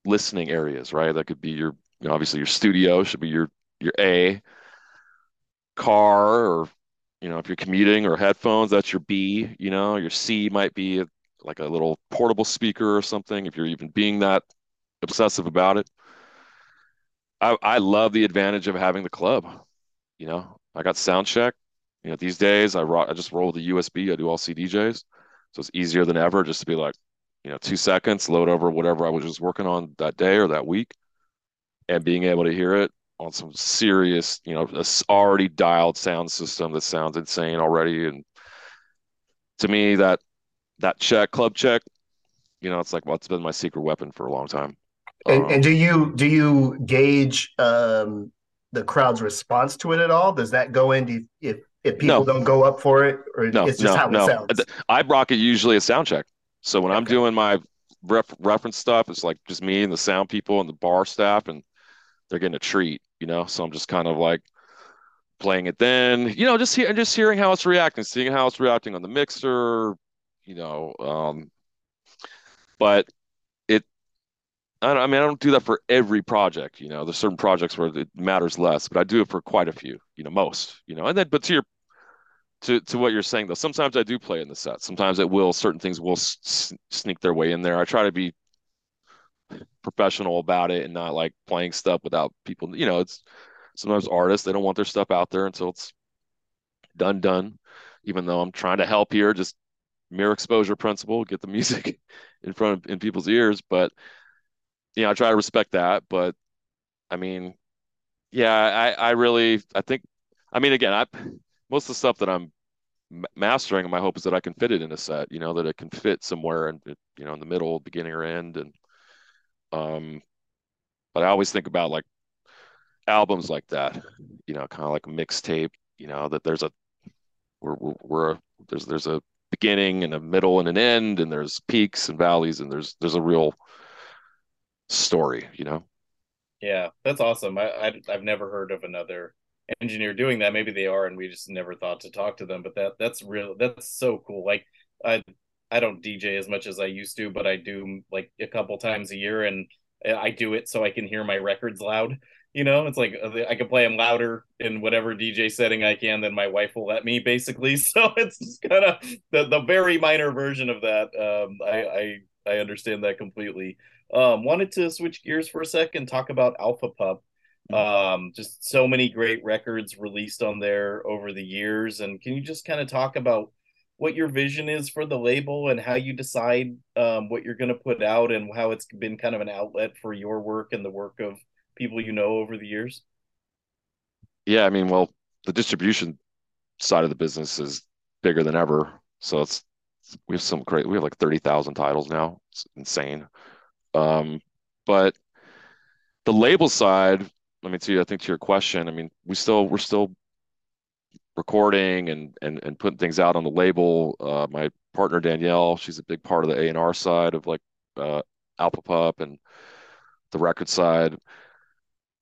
S6: listening areas, right? That could be your, you know, obviously your studio should be your your A car, or you know, if you're commuting or headphones, that's your B. You know, your C might be like a little portable speaker or something. If you're even being that obsessive about it. I, I love the advantage of having the club. You know, I got sound check. You know, these days I I just roll the USB. I do all CDJs, so it's easier than ever just to be like, you know, two seconds, load over whatever I was just working on that day or that week, and being able to hear it on some serious, you know, already dialed sound system that sounds insane already. And to me, that that check, club check, you know, it's like well, it's been my secret weapon for a long time.
S1: And
S6: Um,
S1: and do you do you gauge um, the crowd's response to it at all? Does that go into if if people
S6: No.
S1: don't go up for it, or
S6: No,
S1: it's just
S6: no,
S1: how
S6: no.
S1: it sounds?
S6: I rock it usually a sound check. So when I'm doing my ref reference stuff, it's like just me and the sound people and the bar staff, and they're getting a treat, you know. So I'm just kind of like playing it then, you know, just hear just hearing how it's reacting, seeing how it's reacting on the mixer, you know. Um, but it, I, I mean, I don't do that for every project, you know. There's certain projects where it matters less, but I do it for quite a few, you know, most, you know. And then, but to your to to what you're saying though, sometimes I do play in the set. Sometimes it will certain things will s- sneak their way in there. I try to be professional about it and not like playing stuff without people. You know, it's sometimes artists they don't want their stuff out there until it's done done. Even though I'm trying to help here, just mere exposure principle, get the music in front of in people's ears. But you know, I try to respect that. But I mean, yeah, I I really I think I mean again, I most of the stuff that I'm mastering, my hope is that I can fit it in a set, you know, that it can fit somewhere and you know in the middle, beginning or end, and um, but I always think about like albums like that, you know, kind of like mixtape, you know, that there's a we're we're, we're there's there's a beginning and a middle and an end, and there's peaks and valleys, and there's there's a real story, you know.
S2: Yeah, that's awesome. I, I I've never heard of another engineer doing that. Maybe they are, and we just never thought to talk to them. But that that's real. That's so cool. Like I I don't DJ as much as I used to, but I do like a couple times a year, and I do it so I can hear my records loud. You know, it's like uh, I can play them louder in whatever DJ setting I can than my wife will let me, basically. So it's just kind of the the very minor version of that. Um, I I I understand that completely. Um, wanted to switch gears for a second, talk about Alpha Pup. Um, just so many great records released on there over the years. And can you just kind of talk about what your vision is for the label and how you decide um, what you're going to put out and how it's been kind of an outlet for your work and the work of people you know over the years?
S6: Yeah, I mean, well, the distribution side of the business is bigger than ever. So it's we have some great we have like 30,000 titles now. It's insane. Um, but the label side, let me tell you, I think to your question, I mean, we still we're still recording and and and putting things out on the label. Uh, my partner Danielle, she's a big part of the A&R side of like uh Alpha Pup and the record side.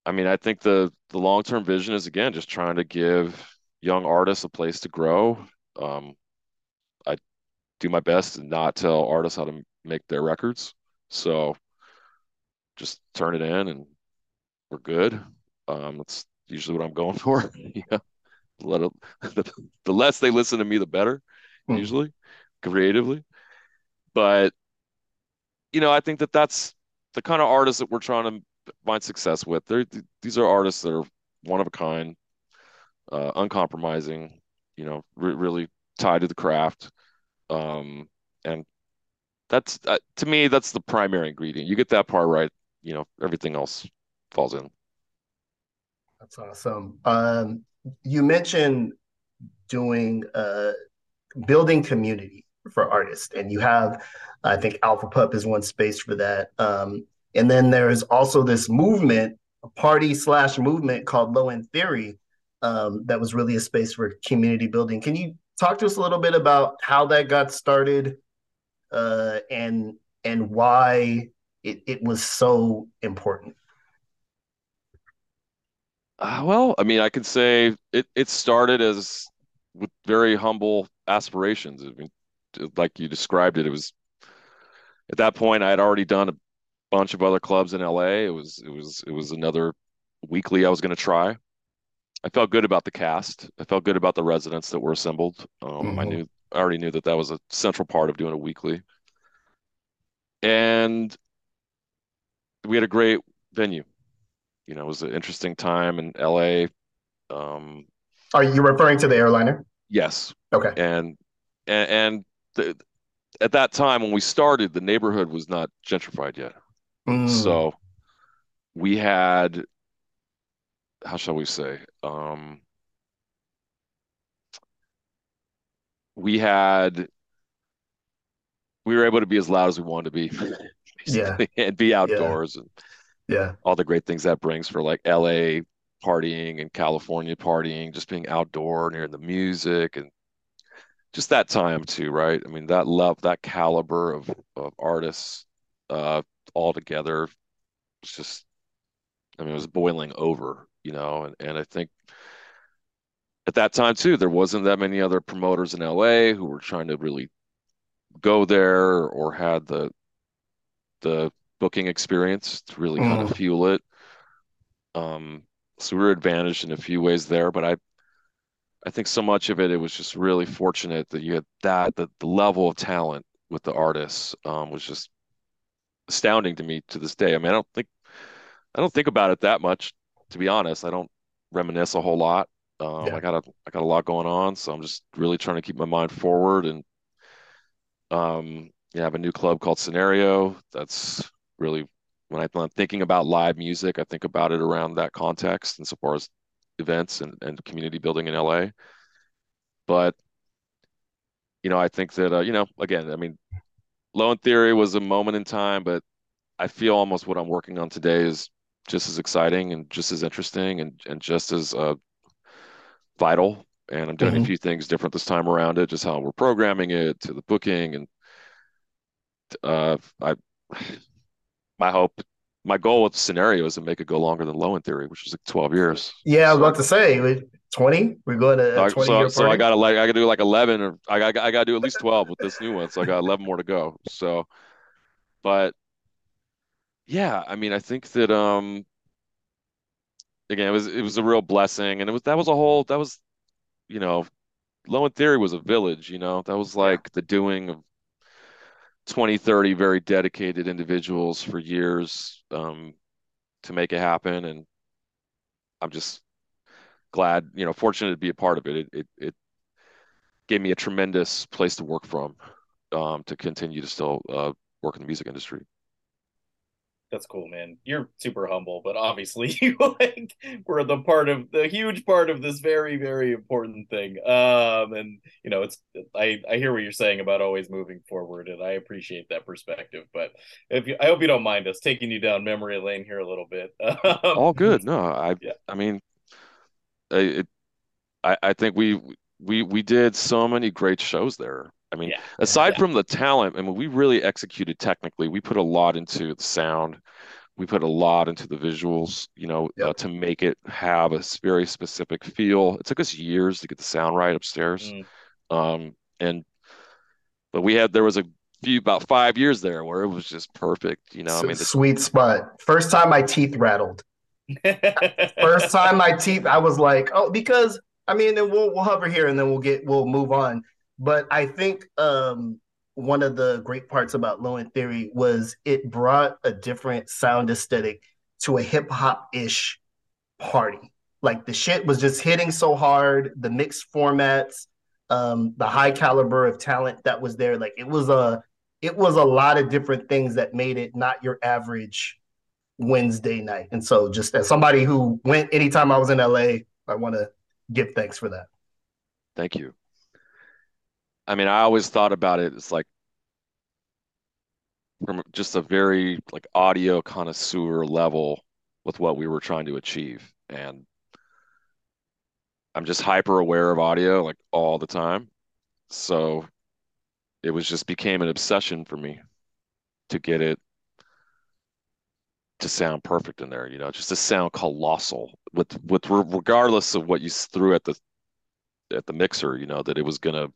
S6: I mean, I think the the long term vision is again just trying to give young artists a place to grow. Um, I do my best to not tell artists how to make their records, so just turn it in and we're good. Um, that's usually what I'm going for. yeah, let it, the, the less they listen to me, the better.
S1: Hmm.
S6: Usually, creatively, but you know, I think that that's the kind of artists that we're trying to find success with. They're these are artists that are one of a kind, uh, uncompromising. You know, re- really tied to the craft, um, and that's uh, to me that's the primary ingredient. You get that part right, you know, everything else falls in.
S1: That's awesome. Um, you mentioned doing uh, building community for artists, and you have, I think, Alpha Pup is one space for that. Um, and then there's also this movement, a party slash movement called Low End Theory, um, that was really a space for community building. Can you talk to us a little bit about how that got started, uh, and and why it, it was so important?
S6: Uh, well, I mean, I can say it it started as with very humble aspirations. I mean, like you described it, it was at that point I had already done a bunch of other clubs in LA. It was it was it was another weekly I was going to try. I felt good about the cast. I felt good about the residents that were assembled. Um, I
S1: Mhm.
S6: knew I already knew that that was a central part of doing a weekly, and we had a great venue. You know, it was an interesting time in LA. Um,
S1: Are you referring to the airliner?
S6: yes,
S1: Okay.
S6: and and, and the, at that time when we started, the neighborhood was not gentrified yet.
S1: Mm.
S6: So we had, how shall we say, um, we had, we were able to be as loud as we wanted to be,
S1: Yeah.
S6: and be outdoors and
S1: Yeah.
S6: all the great things that brings for like LA partying and California partying, just being outdoor and hearing the music and just that time too, right? I mean, that love, that caliber of of artists, uh, all together, it's just, I mean, it was boiling over, you know, and and I think at that time too, there wasn't that many other promoters in LA who were trying to really go there or had the the booking experience to really kind of fuel it. Um, so we were advantaged in a few ways there, but I I think so much of it, it was just really fortunate that you had that, that the level of talent with the artists um, was just astounding to me to this day. I mean, I don't think I don't think about it that much, to be honest. I don't reminisce a whole lot. Um,
S1: Yeah.
S6: I got a I got a lot going on, so I'm just really trying to keep my mind forward and um, yeah, I have a new club called Scenario. That's really when I, when I'm thinking about live music, I think about it around that context and so far as events and, and community building in LA. But you know, I think that uh, you know, again, I mean, Low End Theory was a moment in time, but I feel almost what I'm working on today is just as exciting and just as interesting and and just as uh, vital. And I'm doing a
S1: Mhm.
S6: few things different this time around it, just how we're programming it to the booking and uh, I my hope, my goal with the scenario is to make it go longer than Low End Theory, which is like 12 years.
S1: Yeah, I was
S6: So-
S1: about to say, we- 20? We're going to
S6: So,
S1: 20
S6: so, so I gotta like I gotta do like 11 or I got I gotta do at least 12 with this new one. So I got 11 more to go. So, but yeah, I mean, I think that um again, it was it was a real blessing, and it was that was a whole that was you know, Low End Theory was a village. You know, that was like the doing of 20, 30 very dedicated individuals for years um to make it happen, and I'm just glad, you know, fortunate to be a part of it. It it, it gave me a tremendous place to work from um, to continue to still uh, work in the music industry.
S2: That's cool, man. You're super humble, but obviously you like were the part of the huge part of this very, very important thing. Um, and you know, it's I I hear what you're saying about always moving forward, and I appreciate that perspective. But if you, I hope you don't mind us taking you down memory lane here a little bit. Um,
S6: All good. No, I
S2: Yeah.
S6: I mean, I- it, I I think we we we did so many great shows there. I mean,
S2: Yeah.
S6: aside
S2: Yeah.
S6: from the talent, I mean, we really executed technically. We put a lot into the sound. we put a lot into the visuals, you know,
S1: Yep.
S6: uh, to make it have a very specific feel. It took us years to get the sound right upstairs.
S2: Mm.
S6: Um, and but we had there was a few about five years there where it was just perfect. You know, I mean, the,
S1: sweet spot. First time my teeth rattled. First time my teeth, I was like, oh, because I mean, then we'll we'll hover here and then we'll get we'll move on. But I think um one of the great parts about Low End Theory was it brought a different sound aesthetic to a hip hop ish party. Like the shit was just hitting so hard, the mixed formats, um, the high caliber of talent that was there. Like it was a it was a lot of different things that made it not your average Wednesday night. And so just as somebody who went anytime I was in LA, I want to give thanks for that.
S6: thank you. I mean, I always thought about it as like from just a very like audio connoisseur level with what we were trying to achieve. And I'm just hyper aware of audio like all the time. So it was just became an obsession for me to get it to sound perfect in there, you know, just to sound colossal with with regardless of what you threw at the at the mixer, you know, that it was gonna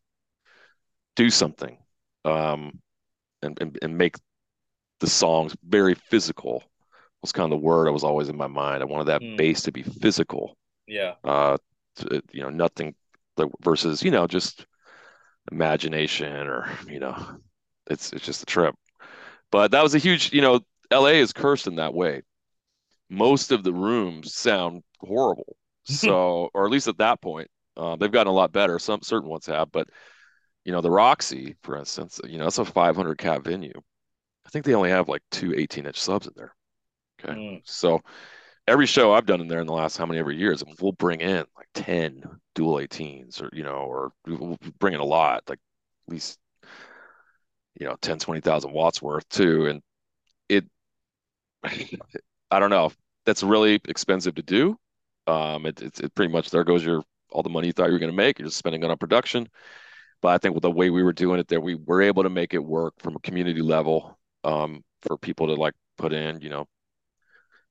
S6: do something. Um and and, and make the songs very physical was kind of the word I was always in my mind. I wanted that
S2: Mm.
S6: bass to be physical.
S2: yeah.
S6: Uh to, you know, nothing versus, you know, just imagination or, you know, it's it's just a trip. But that was a huge, you know, LA is cursed in that way. Most of the rooms sound horrible. So, or at least at that point, uh, they've gotten a lot better. Some certain ones have, but you know, the Roxy, for instance, you know, it's a 500 cap venue. I think they only have like two 18 inch subs in there. Okay.
S2: Mm.
S6: So every show I've done in there in the last how many ever years, we'll bring in like 10 dual 18s or, you know, or we'll bring in a lot, like at least, you know, 10, 20,000 watts worth too. And I don't know, that's really expensive to do. Um, it, it's it pretty much there goes your all the money you thought you were going to make. You're just spending it on production. But I think with the way we were doing it there, we were able to make it work from a community level um, for people to like put in, you know,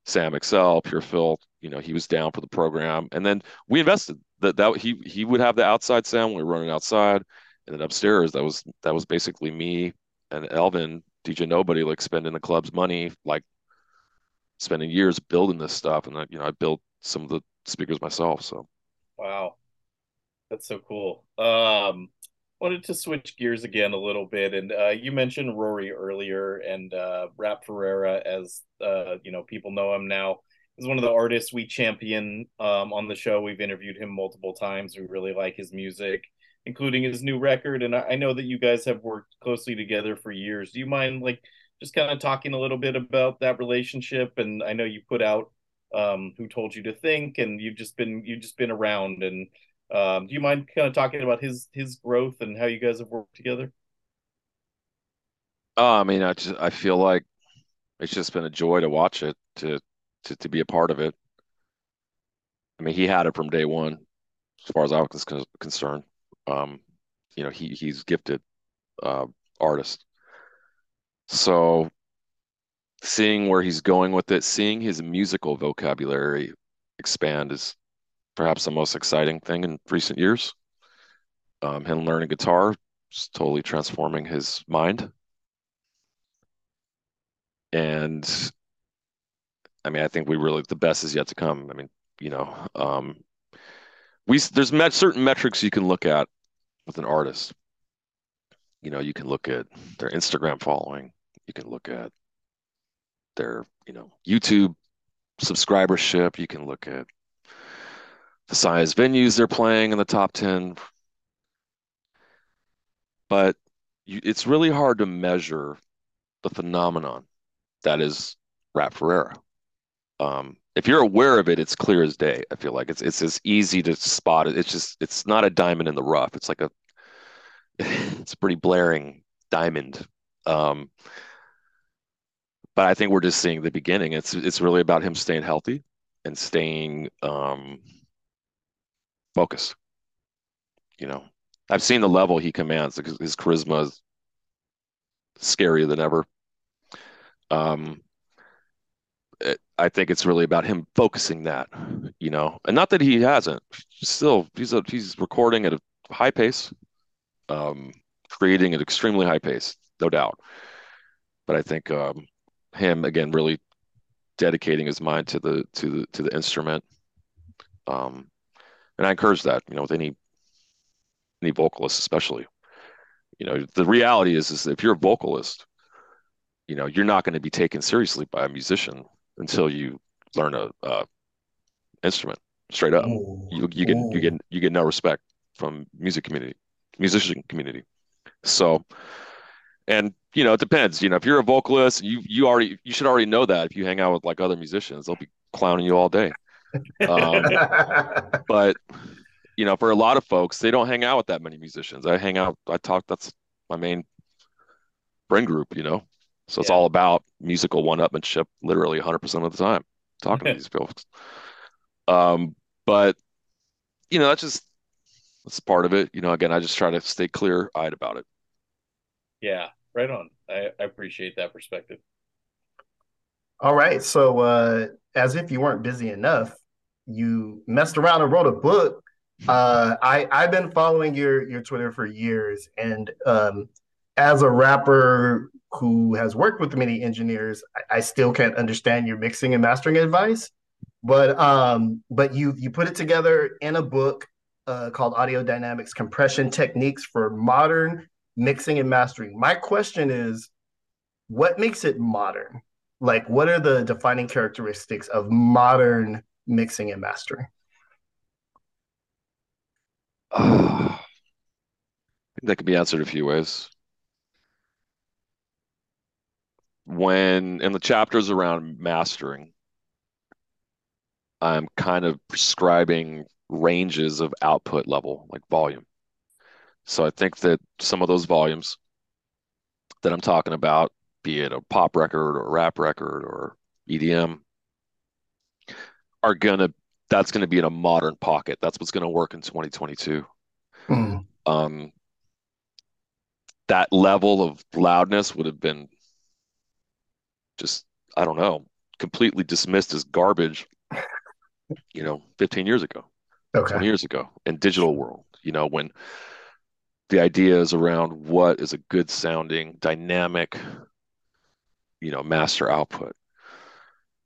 S6: Sam Excel, Pure Phil, you know, he was down for the program. And then we invested that that he he would have the outside sound when we were running outside. And then upstairs, that was that was basically me and Elvin, DJ Nobody, like spending the club's money, like spending years building this stuff. And I, you know, I built some of the speakers myself. So
S2: Wow. That's so cool. Um, wanted to switch gears again a little bit, and uh, you mentioned Rory earlier, and uh, Rap Ferreira, as uh, you know, people know him now, is one of the artists we champion um, on the show. We've interviewed him multiple times. We really like his music, including his new record, and I know that you guys have worked closely together for years. Do you mind, like, just kind of talking a little bit about that relationship? And I know you put out um, "Who Told You to Think," and you've just been you've just been around and um, do you mind kind of talking about his his growth and how you guys have worked together?
S6: uh, I mean, I just I feel like it's just been a joy to watch it, to to to be a part of it. I mean, he had it from day one, as far as I was con- concerned. Um, you know, he he's gifted uh, artist. So seeing where he's going with it, seeing his musical vocabulary expand is perhaps the most exciting thing in recent years. Um, him learning guitar is totally transforming his mind. And I mean, I think we really the best is yet to come. I mean, you know, um, we there's met certain metrics you can look at with an artist. You know, you can look at their Instagram following. You can look at their, you know, YouTube subscribership. You can look at the size venues they're playing in the top 10. But you, it's really hard to measure the phenomenon that is Rap Ferreira. Um, if you're aware of it, it's clear as day. I feel like it's it's as easy to spot it. It's just it's not a diamond in the rough. It's like a it's pretty blaring diamond. Um, but I think we're just seeing the beginning. It's it's really about him staying healthy and staying um, focused. You know, I've seen the level he commands. His charisma is scarier than ever. Um, it, I think it's really about him focusing that, you know, and not that he hasn't. Still, he's a, he's recording at a high pace, um, creating at extremely high pace, no doubt. But I think um, him again really dedicating his mind to the to the to the instrument, um, and I encourage that, you know, with any any vocalist, especially. You know, the reality is is if you're a vocalist, you know, you're not going to be taken seriously by a musician until you learn a, a instrument straight up. You you get you get you get no respect from music community, musician community. So, and you know, it depends. You know, if you're a vocalist, you you already you should already know that if you hang out with like other musicians, they'll be clowning you all day. Um, but you know, for a lot of folks, they don't hang out with that many musicians. I hang out, I talk, that's my main friend group, you know. So it's
S2: Yeah.
S6: all about musical one-upmanship literally 100% of the time, talking to these folks. Um, but you know, that's just that's part of it. You know, again, I just try to stay clear-eyed about it.
S2: Yeah, right on. I, I appreciate that perspective.
S1: All right. So, uh, as if you weren't busy enough, you messed around and wrote a book. Uh, I I've been following your your Twitter for years, and um, as a rapper who has worked with many engineers, I, I still can't understand your mixing and mastering advice. But um, but you you put it together in a book uh, called Audio Dynamics Compression Techniques for Modern Mixing and Mastering. My question is, what makes it modern? like what are the defining characteristics of modern mixing and mastering
S6: think that could be answered a few ways. When in the chapters around mastering, I'm kind of prescribing ranges of output level, like volume. So I think that some of those volumes that I'm talking about, be it a pop record or a rap record or EDM, are gonna that's gonna be in a modern pocket. That's what's gonna work in 2022.
S1: Mm,
S6: Um, that level of loudness would have been just, I don't know, completely dismissed as garbage, you know, 15 years ago, 20 years ago in digital world, you know, when the ideas around what is a good sounding, dynamic, you know, master output.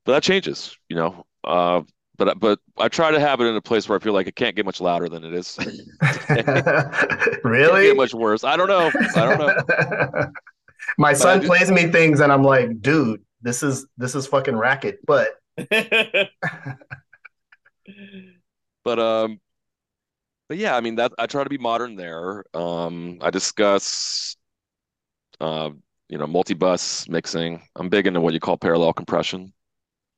S6: But that changes, you know. Uh, but but I try to have it in a place where I feel like it can't get much louder than it is. It can't
S1: really
S6: get much worse. I don't know. I don't know.
S1: my son
S6: do-
S1: plays me things and i'm like dude this is this is fucking racket but
S6: But um, but yeah, I mean that I try to be modern there. Um, I discuss uh, you know, multi-bus mixing. I'm big into what you call parallel compression.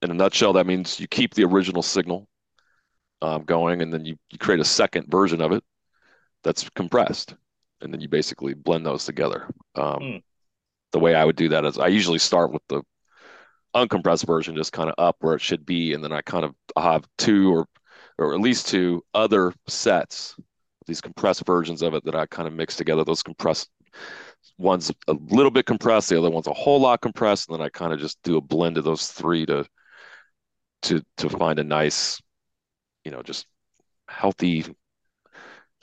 S6: In a nutshell, that means you keep the original signal um, going, and then you, you create a second version of it that's compressed, and then you basically blend those together. Um,
S2: Hmm.
S6: The way I would do that is I usually start with the uncompressed version, just kind of up where it should be, and then I kind of have two or or at least two other sets, these compressed versions of it that I kind of mix together. Those compressed one's a little bit compressed, the other one's a whole lot compressed, and then I kind of just do a blend of those three to to to find a nice, you know, just healthy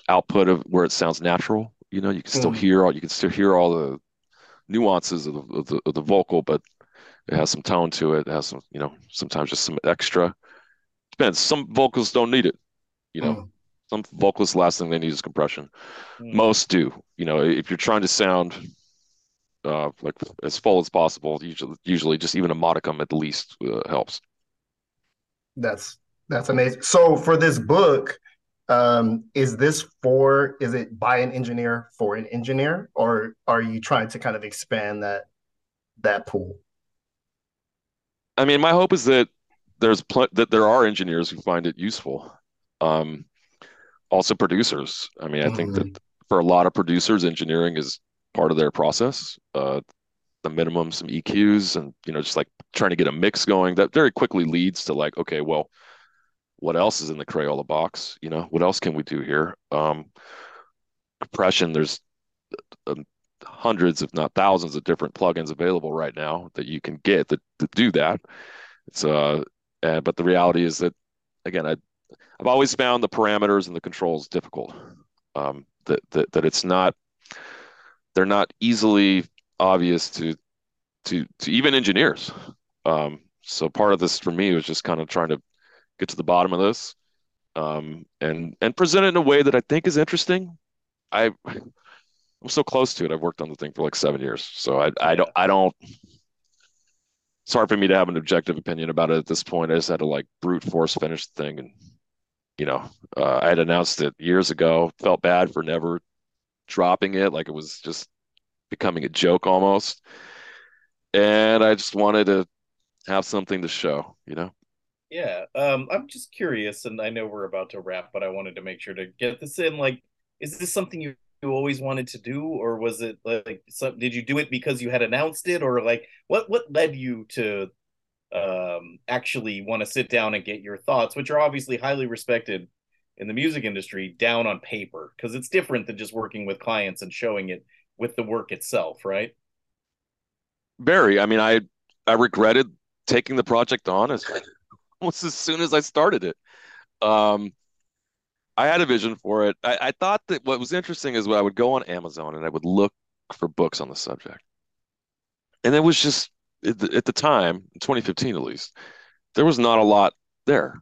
S6: output of where it sounds natural. You know, you can still
S1: Mhm.
S6: hear all you can still hear all the nuances of the, of the of the vocal, but it has some tone to it. It has some, you know, sometimes just some extra. Depends. Some vocals don't need it. You know,
S1: Mm.
S6: some vocalists last thing they need is compression.
S2: Mm.
S6: Most do. You know, if you're trying to sound uh, like as full as possible, usually usually just even a modicum at the least uh, helps.
S1: That's that's amazing. So for this book, um, is this for is it by an engineer for an engineer, or are you trying to kind of expand that that pool?
S6: I mean, my hope is that there's pl- that there are engineers who find it useful. Um, also producers. I mean, I think that for a lot of producers, engineering is part of their process. Uh, the minimum, some EQs, and you know, just like trying to get a mix going. That very quickly leads to like, okay, well, what else is in the Crayola box? You know, what else can we do here? Um, compression. There's uh, hundreds, if not thousands, of different plugins available right now that you can get that, that do that. It's uh, uh, but the reality is that again, I I've always found the parameters and the controls difficult. Um, that that that it's not they're not easily obvious to to to even engineers. Um, so part of this for me was just kind of trying to get to the bottom of this um, and and present it in a way that I think is interesting. I I'm so close to it. I've worked on the thing for like seven years, so I I don't I don't. It's hard for me to have an objective opinion about it at this point. I just had to like brute force finish the thing, and you know, uh, I had announced it years ago. Felt bad for never dropping it, like it was just becoming a joke almost. And I just wanted to have something to show, you know.
S2: Yeah, um, I'm just curious, and I know we're about to wrap, but I wanted to make sure to get this in. Like, is this something you, you always wanted to do, or was it like some, did you do it because you had announced it, or like what what led you to um actually want to sit down and get your thoughts, which are obviously highly respected in the music industry, down on paper, because it's different than just working with clients and showing it with the work itself, right?
S6: Very. I mean, I I regretted taking the project on as almost as soon as I started it. Um, I had a vision for it. I, I thought that what was interesting is when I would go on Amazon and I would look for books on the subject, and it was just at the, at the time, 2015 at least, there was not a lot there.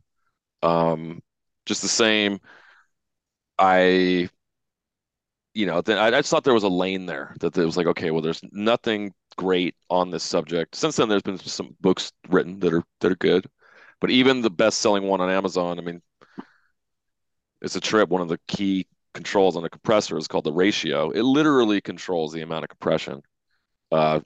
S6: Um, just the same. I, you know, then I, I just thought there was a lane there that it was like, okay, well, there's nothing great on this subject. Since then, there's been some books written that are that are good. But even the best selling one on Amazon, I mean, it's a trip. One of the key controls on a compressor is called the ratio. It literally controls the amount of compression. Uh,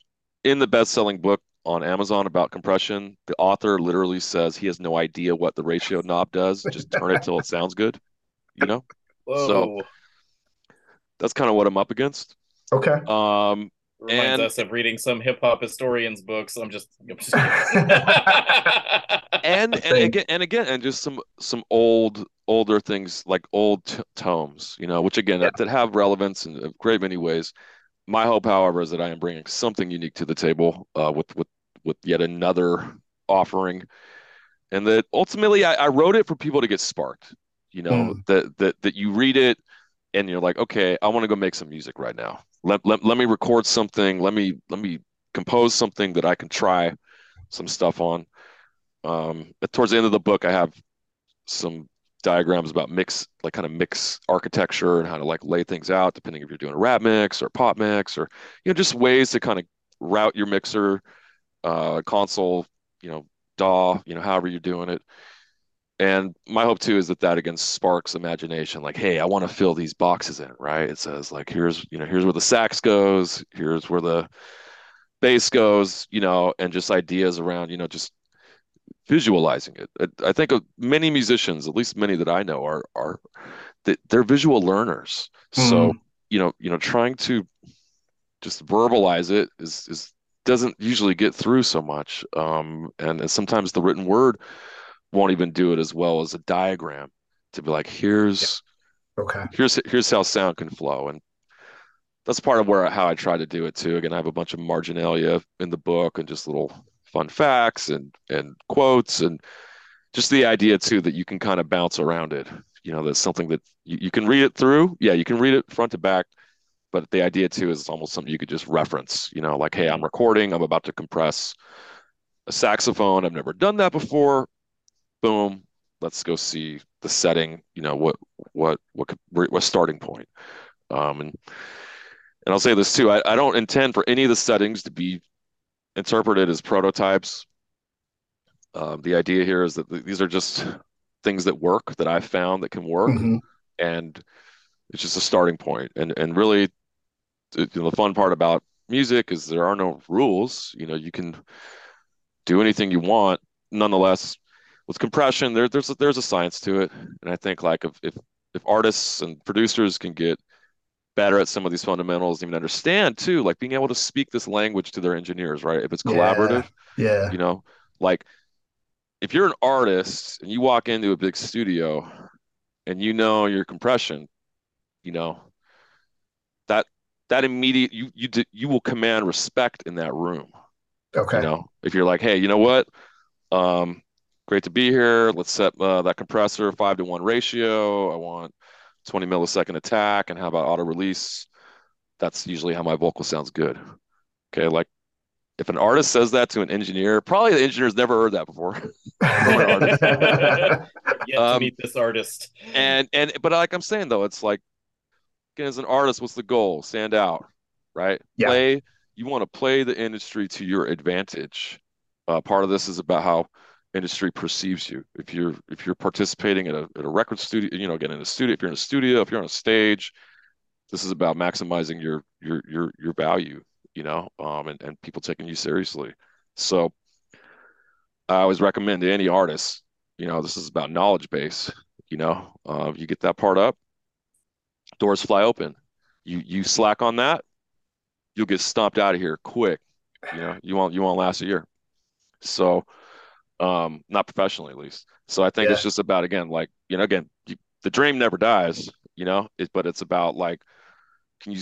S6: in the best selling book on Amazon about compression, the author literally says he has no idea what the ratio knob does. Just turn it till it sounds good, you know?
S2: Whoa.
S6: So that's kind of what I'm up against.
S1: Okay.
S6: Um,
S2: Reminds
S6: and-
S2: us of reading some hip hop historians' books. I'm just, I'm just
S6: and and again and again and just some some old older things like old t- tomes you know which again that, that have relevance in a great many ways. My hope however is that i am bringing something unique to the table uh, with with with yet another offering. And that ultimately I, I wrote it for people to get sparked you know
S1: Mm.
S6: that that that you read it and you're like okay i want to go make some music right now let, let, let me record something let me let me compose something that i can try some stuff on um, towards the end of the book, I have some diagrams about mix, like kind of mix architecture and how to like lay things out, depending if you're doing a rap mix or pop mix or you know just ways to kind of route your mixer, uh, console, you know, DAW, you know, however you're doing it. And my hope too is that that again sparks imagination. Like, hey, I want to fill these boxes in, right? It says like, here's you know, here's where the sax goes, here's where the bass goes, you know, and just ideas around, you know, just visualizing it. I- I think many musicians, at least many that I know, are are they- they're visual learners. So you know, you know, trying to just verbalize it is is doesn't usually get through so much, um, and, and sometimes the written word won't even do it as well as a diagram to be like, here's
S1: Okay.
S6: here's here's how sound can flow and that's part of where how I try to do it too. Again, I have a bunch of marginalia in the book and just little fun facts and and quotes and just the idea too that you can kind of bounce around it. You know, that's something that you, you can read it through. Yeah, you can read it front to back, but the idea too is it's almost something you could just reference. You know, like, hey, I'm recording, I'm about to compress a saxophone. I've never done that before. Boom, let's go see the setting. You know, what what what could- what starting point. Um, and and I'll say this too. I, I don't intend for any of the settings to be interpreted as prototypes. Um, the idea here is that th- these are just things that work that I've found that can work,
S1: Mhm.
S6: and it's just a starting point. And and really, you know, the fun part about music is there are no rules. You know, you can do anything you want. Nonetheless, with compression, there, there's a, there's a science to it, and I think like if if if artists and producers can get better at some of these fundamentals, even understand too, like being able to speak this language to their engineers, right? If it's collaborative,
S1: Yeah.
S6: you know, like if you're an artist and you walk into a big studio and you know your compression, you know, that that immediate you you you will command respect in that room.
S1: Okay.
S6: You know, if you're like, hey, you know what? Um, great to be here. Let's set uh, that compressor five to one ratio. I want 20 millisecond attack. And how about auto release? That's usually how my vocal sounds good. Okay. Like if an artist says that to an engineer, probably the engineer's never heard that before.
S2: Yet to
S6: Um,
S2: meet this artist.
S6: and and but like I'm saying though, it's like again, as an artist, what's the goal? Stand out, right?
S1: Yeah.
S6: Play. You want to play the industry to your advantage. Uh, part of this is about how industry perceives you. If you're if you're participating at a at a record studio, you know, again in a studio, if you're in a studio, if you're on a stage, this is about maximizing your your your your value, you know, um, and and people taking you seriously. So I always recommend to any artist, you know, this is about knowledge base. You know, uh, you get that part up, doors fly open. You you slack on that, you'll get stomped out of here quick. You know, you won't you won't last a year. So, um, not professionally at least. So I think it's just about again, like you know, again, you, the dream never dies. You know, it, but it's about like, can you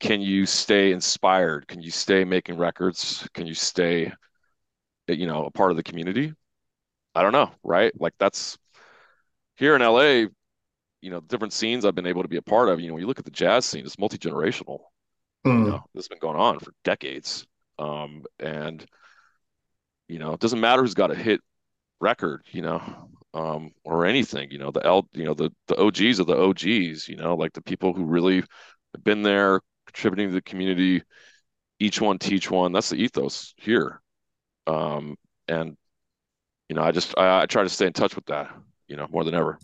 S6: can you stay inspired? Can you stay making records? Can you stay, you know, a part of the community? I don't know, right? Like that's here in LA, you know, different scenes I've been able to be a part of. You know, when you look at the jazz scene, it's multi-generational. You
S1: Mm,
S6: know, this has been going on for decades. Um, and you know, it doesn't matter who's got a hit record, you know, um, or anything, you know, the L, you know, the the OGs of the OGs, you know, like the people who really have been there contributing to the community, each one teach one. That's the ethos here. Um, and you know, I just I, I try to stay in touch with that, you know, more than ever.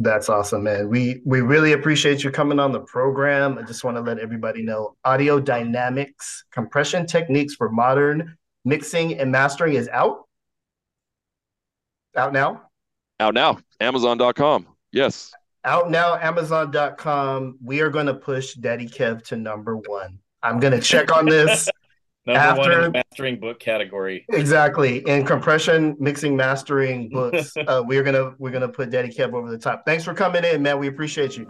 S1: That's awesome, man. We we really appreciate you coming on the program. I just want to let everybody know Audio Dynamics Compression Techniques for Modern Mixing and Mastering is out. Out now.
S6: Out now, Amazon.com. Yes.
S1: Out now, Amazon.com. We are going to push Daddy Kev to number one. I'm going to check on this.
S2: Number one in
S1: After-
S2: the mastering book category.
S1: Exactly. In compression, mixing, mastering books, uh, we're gonna we're gonna put Daddy Kev over the top. Thanks for coming in, man. We appreciate you.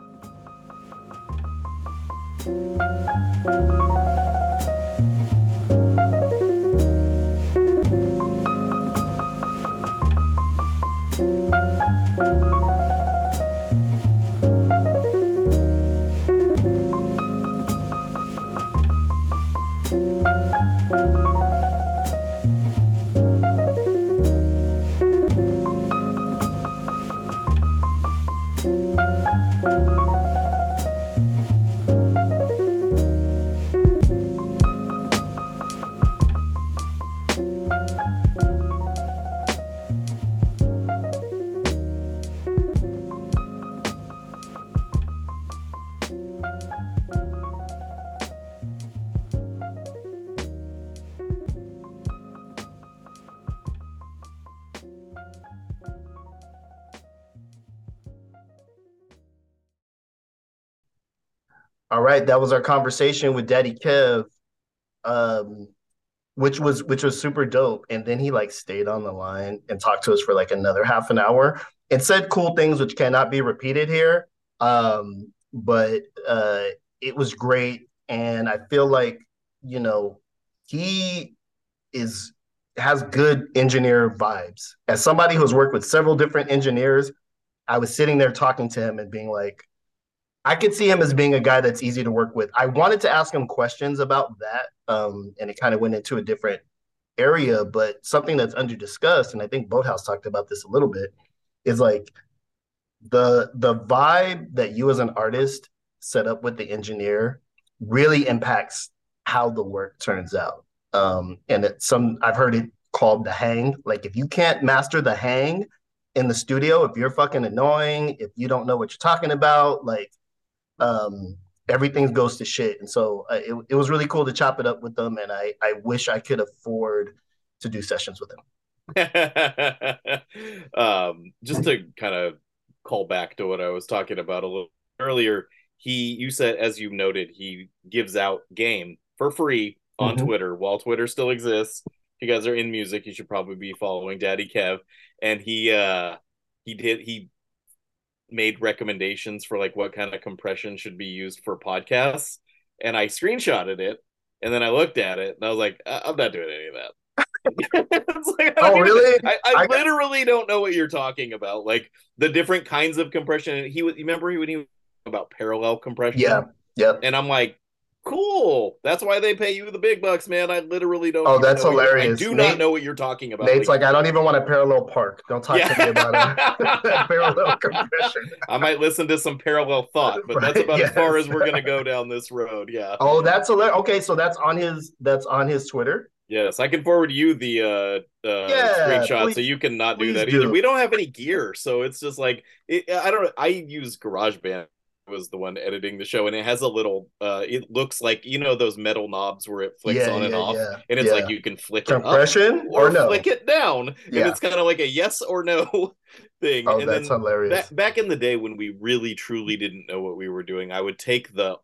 S1: Right, that was our conversation with Daddy Kev, um, which was which was super dope. And then he like stayed on the line and talked to us for like another half an hour and said cool things which cannot be repeated here. Um, but uh, it was great, and I feel like you know he is has good engineer vibes. As somebody who's worked with several different engineers, I was sitting there talking to him and being like, I could see him as being a guy that's easy to work with. I wanted to ask him questions about that, um, and it kind of went into a different area, but something that's under discussed, and I think Boathouse talked about this a little bit, is like the the vibe that you as an artist set up with the engineer really impacts how the work turns out. Um, and it, some I've heard it called the hang. Like if you can't master the hang in the studio, if you're fucking annoying, if you don't know what you're talking about, like um, everything goes to shit. And so uh, it, it was really cool to chop it up with them. And I, I wish I could afford to do sessions with them.
S2: um, just to kind of call back to what I was talking about a little earlier, he you said as you noted, he gives out game for free on
S1: Mhm.
S2: Twitter while Twitter still exists. If you guys are in music, you should probably be following Daddy Kev. And he uh he did he made recommendations for like what kind of compression should be used for podcasts. And I screenshotted it and then I looked at it and I was like, "I- I'm not doing any of that. Like,
S1: Oh,
S2: don't even-
S1: really?
S2: I, I,
S1: I-
S2: literally don't know what you're talking about. Like the different kinds of compression. He was. Remember when he was about parallel compression?
S1: Yeah. Yep.
S2: And I'm like, cool. That's why they pay you the big bucks, man. I literally don't.
S1: Oh, that's
S2: know what you're-
S1: hilarious.
S2: I do
S1: Nate-
S2: not know what you're talking about.
S1: Nate's like, I don't even want a parallel park. Don't talk to me about a parallel compression.
S2: I might listen to some parallel thought, but that's
S1: Right,
S2: about as far as we're gonna go down this road. Yeah.
S1: Oh, that's hilarious. Okay, so that's on his that's on his Twitter.
S2: Yes, I can forward you the uh, uh
S1: Yeah,
S2: screenshot so you can not do that either.
S1: do.
S2: We don't have any gear, so it's just like it, I don't. I use GarageBand was the one editing the show, and it has a little. uh It looks like you know those metal knobs where it flicks
S1: yeah,
S2: on and
S1: yeah,
S2: off,
S1: yeah.
S2: and it's like you can flick it up
S1: compression
S2: or,
S1: or, no.
S2: flick it down, and it's kind of like a yes or no thing.
S1: Oh,
S2: and
S1: that's hilarious.
S2: back back in the day when we really truly didn't know what we were doing, I would take the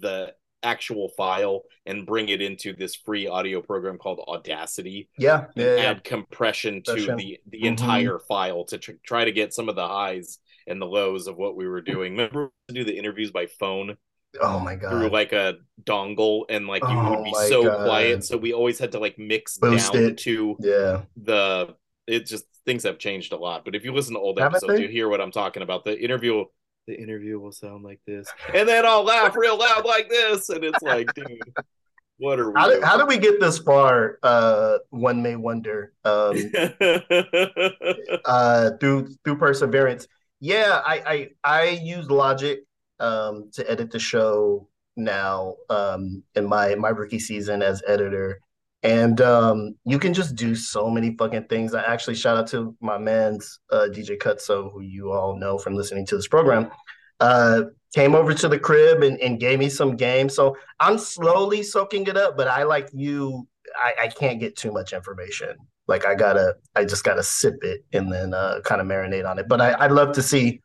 S2: the actual file and bring it into this free audio program called Audacity
S1: yeah,
S2: and
S1: yeah, yeah.
S2: add compression to the the
S1: Mhm.
S2: entire file to tr- try to get some of the highs and the lows of what we were doing. Remember to do the interviews by phone
S1: Oh my god!
S2: through like a dongle and like you
S1: Oh
S2: would be so
S1: God.
S2: quiet so we always had to like mix
S1: Boost
S2: down
S1: it.
S2: to
S1: Yeah.
S2: the it just things have changed a lot but if you listen to old
S1: Haven't
S2: episodes you hear what i'm talking about the interview the interview will sound like this and then i'll laugh real loud like this and it's like dude what are we
S1: How did, how did we get this far? Uh, one may wonder. Um, uh, through through perseverance. Yeah, I I, I use Logic um, to edit the show now um, in my my rookie season as editor, and um, you can just do so many fucking things. I actually shout out to my man's uh, DJ Cutso, who you all know from listening to this program. Uh, came over to the crib and, and gave me some games. So I'm slowly soaking it up, but I like you. I, I can't get too much information. Like I gotta, I just gotta sip it and then uh, kind of marinate on it. But I, I'd love to see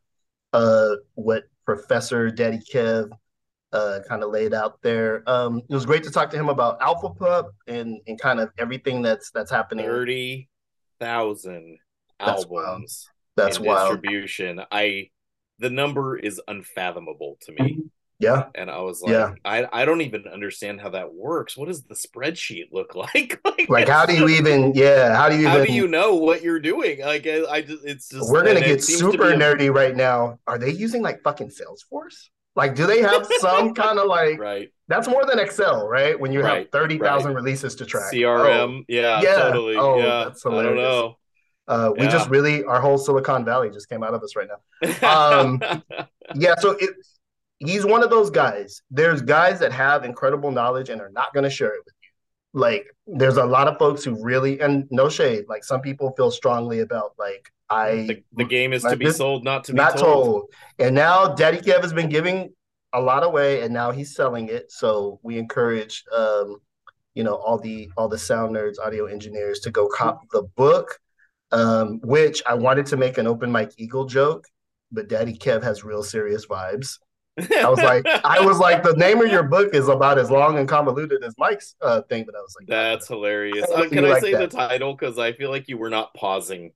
S1: uh, what Professor Daddy Kev uh, kind of laid out there. Um, it was great to talk to him about Alpha Pup and and kind of everything that's that's happening.
S2: 30,000
S1: That's wild.
S2: albums
S1: That's
S2: in
S1: wild.
S2: distribution i the number is unfathomable to me
S1: Yeah,
S2: and i was like
S1: Yeah.
S2: I, I don't even understand how that works what does the spreadsheet look like like,
S1: like how do you even? Yeah, how do you
S2: how
S1: even?
S2: do you know what you're doing like i, I just it's just
S1: We're gonna get super
S2: be a-
S1: nerdy right now. Are they using like fucking Salesforce? Like, do they have some kind of like?
S2: right
S1: That's more than Excel, right? When you have
S2: Right,
S1: thirty thousand releases to track.
S2: crm yeah,
S1: Yeah.
S2: totally
S1: Oh,
S2: yeah
S1: that's
S2: i don't
S1: hilarious.
S2: know
S1: Oh, uh, we just really our whole Silicon Valley just came out of us right now. Um, Yeah, so it, he's one of those guys. There's guys that have incredible knowledge and are not going to share it with you. Like, there's a lot of folks who really, and no shade, like some people feel strongly about like I
S2: the, the game is
S1: like
S2: to be
S1: this-
S2: sold not to be
S1: not
S2: told.
S1: told. And now Daddy Kev has been giving a lot away, and now he's selling it. So we encourage, um, you know, all the all the sound nerds, audio engineers to go cop the book. Um, which I wanted to make an Open Mike Eagle joke, but Daddy Kev has real serious vibes. I was like, I was like, the name of your book is about as long and convoluted as Mike's uh, thing, but I was like,
S2: That's hilarious. Uh, can I
S1: like
S2: say
S1: that.
S2: the title because I feel like you were not pausing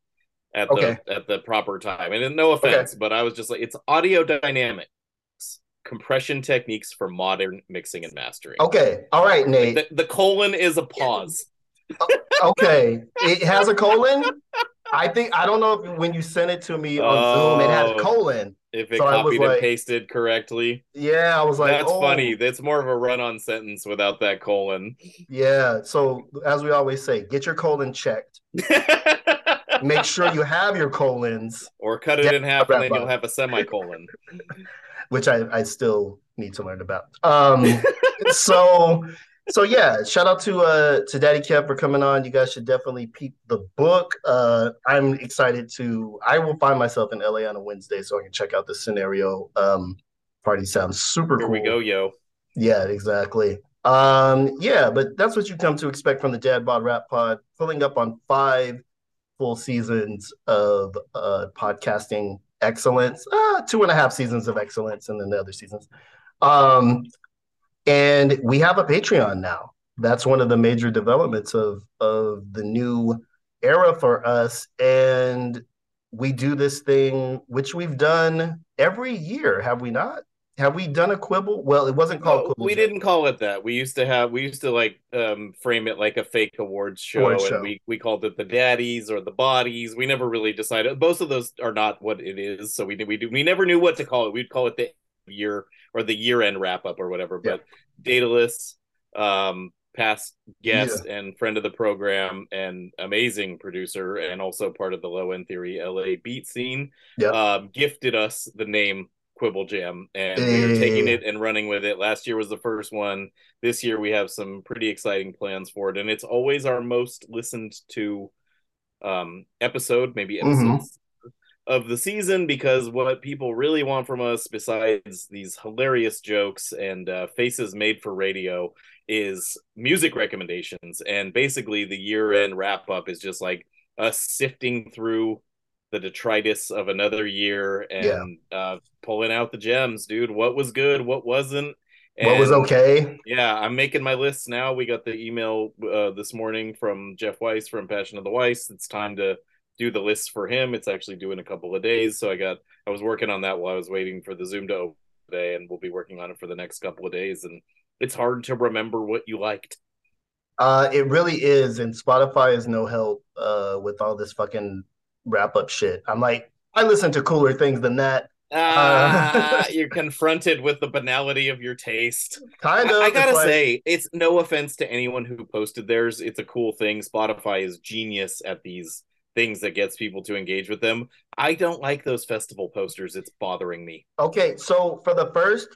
S2: at
S1: Okay.
S2: the at the proper time. And no offense, but I was just like, it's audio dynamics, compression techniques for modern mixing and mastering.
S1: okay, all right, Nate.
S2: The, the colon is a pause.
S1: Okay, it has a colon. I think I don't know if when you sent it to me on Zoom, it had
S2: Oh.
S1: a colon.
S2: If it
S1: So
S2: copied and pasted correctly,
S1: Yeah, I was like,
S2: that's
S1: oh.
S2: funny. That's more of a run-on sentence without that colon.
S1: Yeah. So as we always say, get your colon checked. Make sure you have your colons,
S2: or cut it
S1: Yeah,
S2: in half, and then you'll have a semicolon.
S1: which I, I still need to learn about. Um, so so yeah, shout out to uh to Daddy Kev for coming on. You guys should definitely peep the book. Uh, I'm excited to. I will find myself in LA on a Wednesday so I can check out the scenario. Um, party sounds super
S2: Here
S1: cool.
S2: we go, yo.
S1: Yeah, exactly. Um, yeah, but that's what you come to expect from the Dad Bod Rap Pod, pulling up on five full seasons of uh podcasting excellence, uh, two and a half seasons of excellence, and then the other seasons. Um, and we have a Patreon now. That's one of the major developments of of the new era for us. And we do this thing, which we've done every year, have we not? have we done a quibble? Well, it wasn't called
S2: No,
S1: quibble.
S2: we
S1: Jam.
S2: didn't call it that. We used to have we used to like um frame it like a fake awards show and
S1: show.
S2: we we called it the daddies or the bodies. We never really decided. Both of those are not what it is, so we we do we never knew what to call it. We'd call it the year or the year end wrap up or whatever.
S1: Yeah.
S2: But Daedelus, um past guest and friend of the program and amazing producer and also part of the low end theory LA beat scene
S1: Yeah.
S2: um, gifted us the name Quibble Jam, and we are taking it and running with it. Last year was the first one. This year we have some pretty exciting plans for it, and it's always our most listened to um, episode, maybe
S1: Mhm.
S2: episodes of the season, because what people really want from us, besides these hilarious jokes and uh, faces made for radio, is music recommendations. And basically, the year-end wrap-up is just like us sifting through the detritus of another year and uh pulling out the gems dude what was good what wasn't
S1: what was okay?
S2: yeah i'm making my list now we got the email uh, this morning from jeff weiss from passion of the weiss it's time to do the list for him it's actually due in a couple of days so i got i was working on that while i was waiting for the zoom to open today and we'll be working on it for the next couple of days and it's hard to remember what you liked
S1: Uh, it really is, and Spotify is no help uh with all this fucking wrap up shit. I'm like, I listen to cooler things than that.
S2: ah, you're confronted with the banality of your taste
S1: Kind of.
S2: I, I gotta
S1: like-
S2: say, it's no offense to anyone who posted theirs. It's a cool thing. Spotify is genius at these things that gets people to engage with them. I don't like those festival posters. It's bothering me.
S1: Okay, so for the first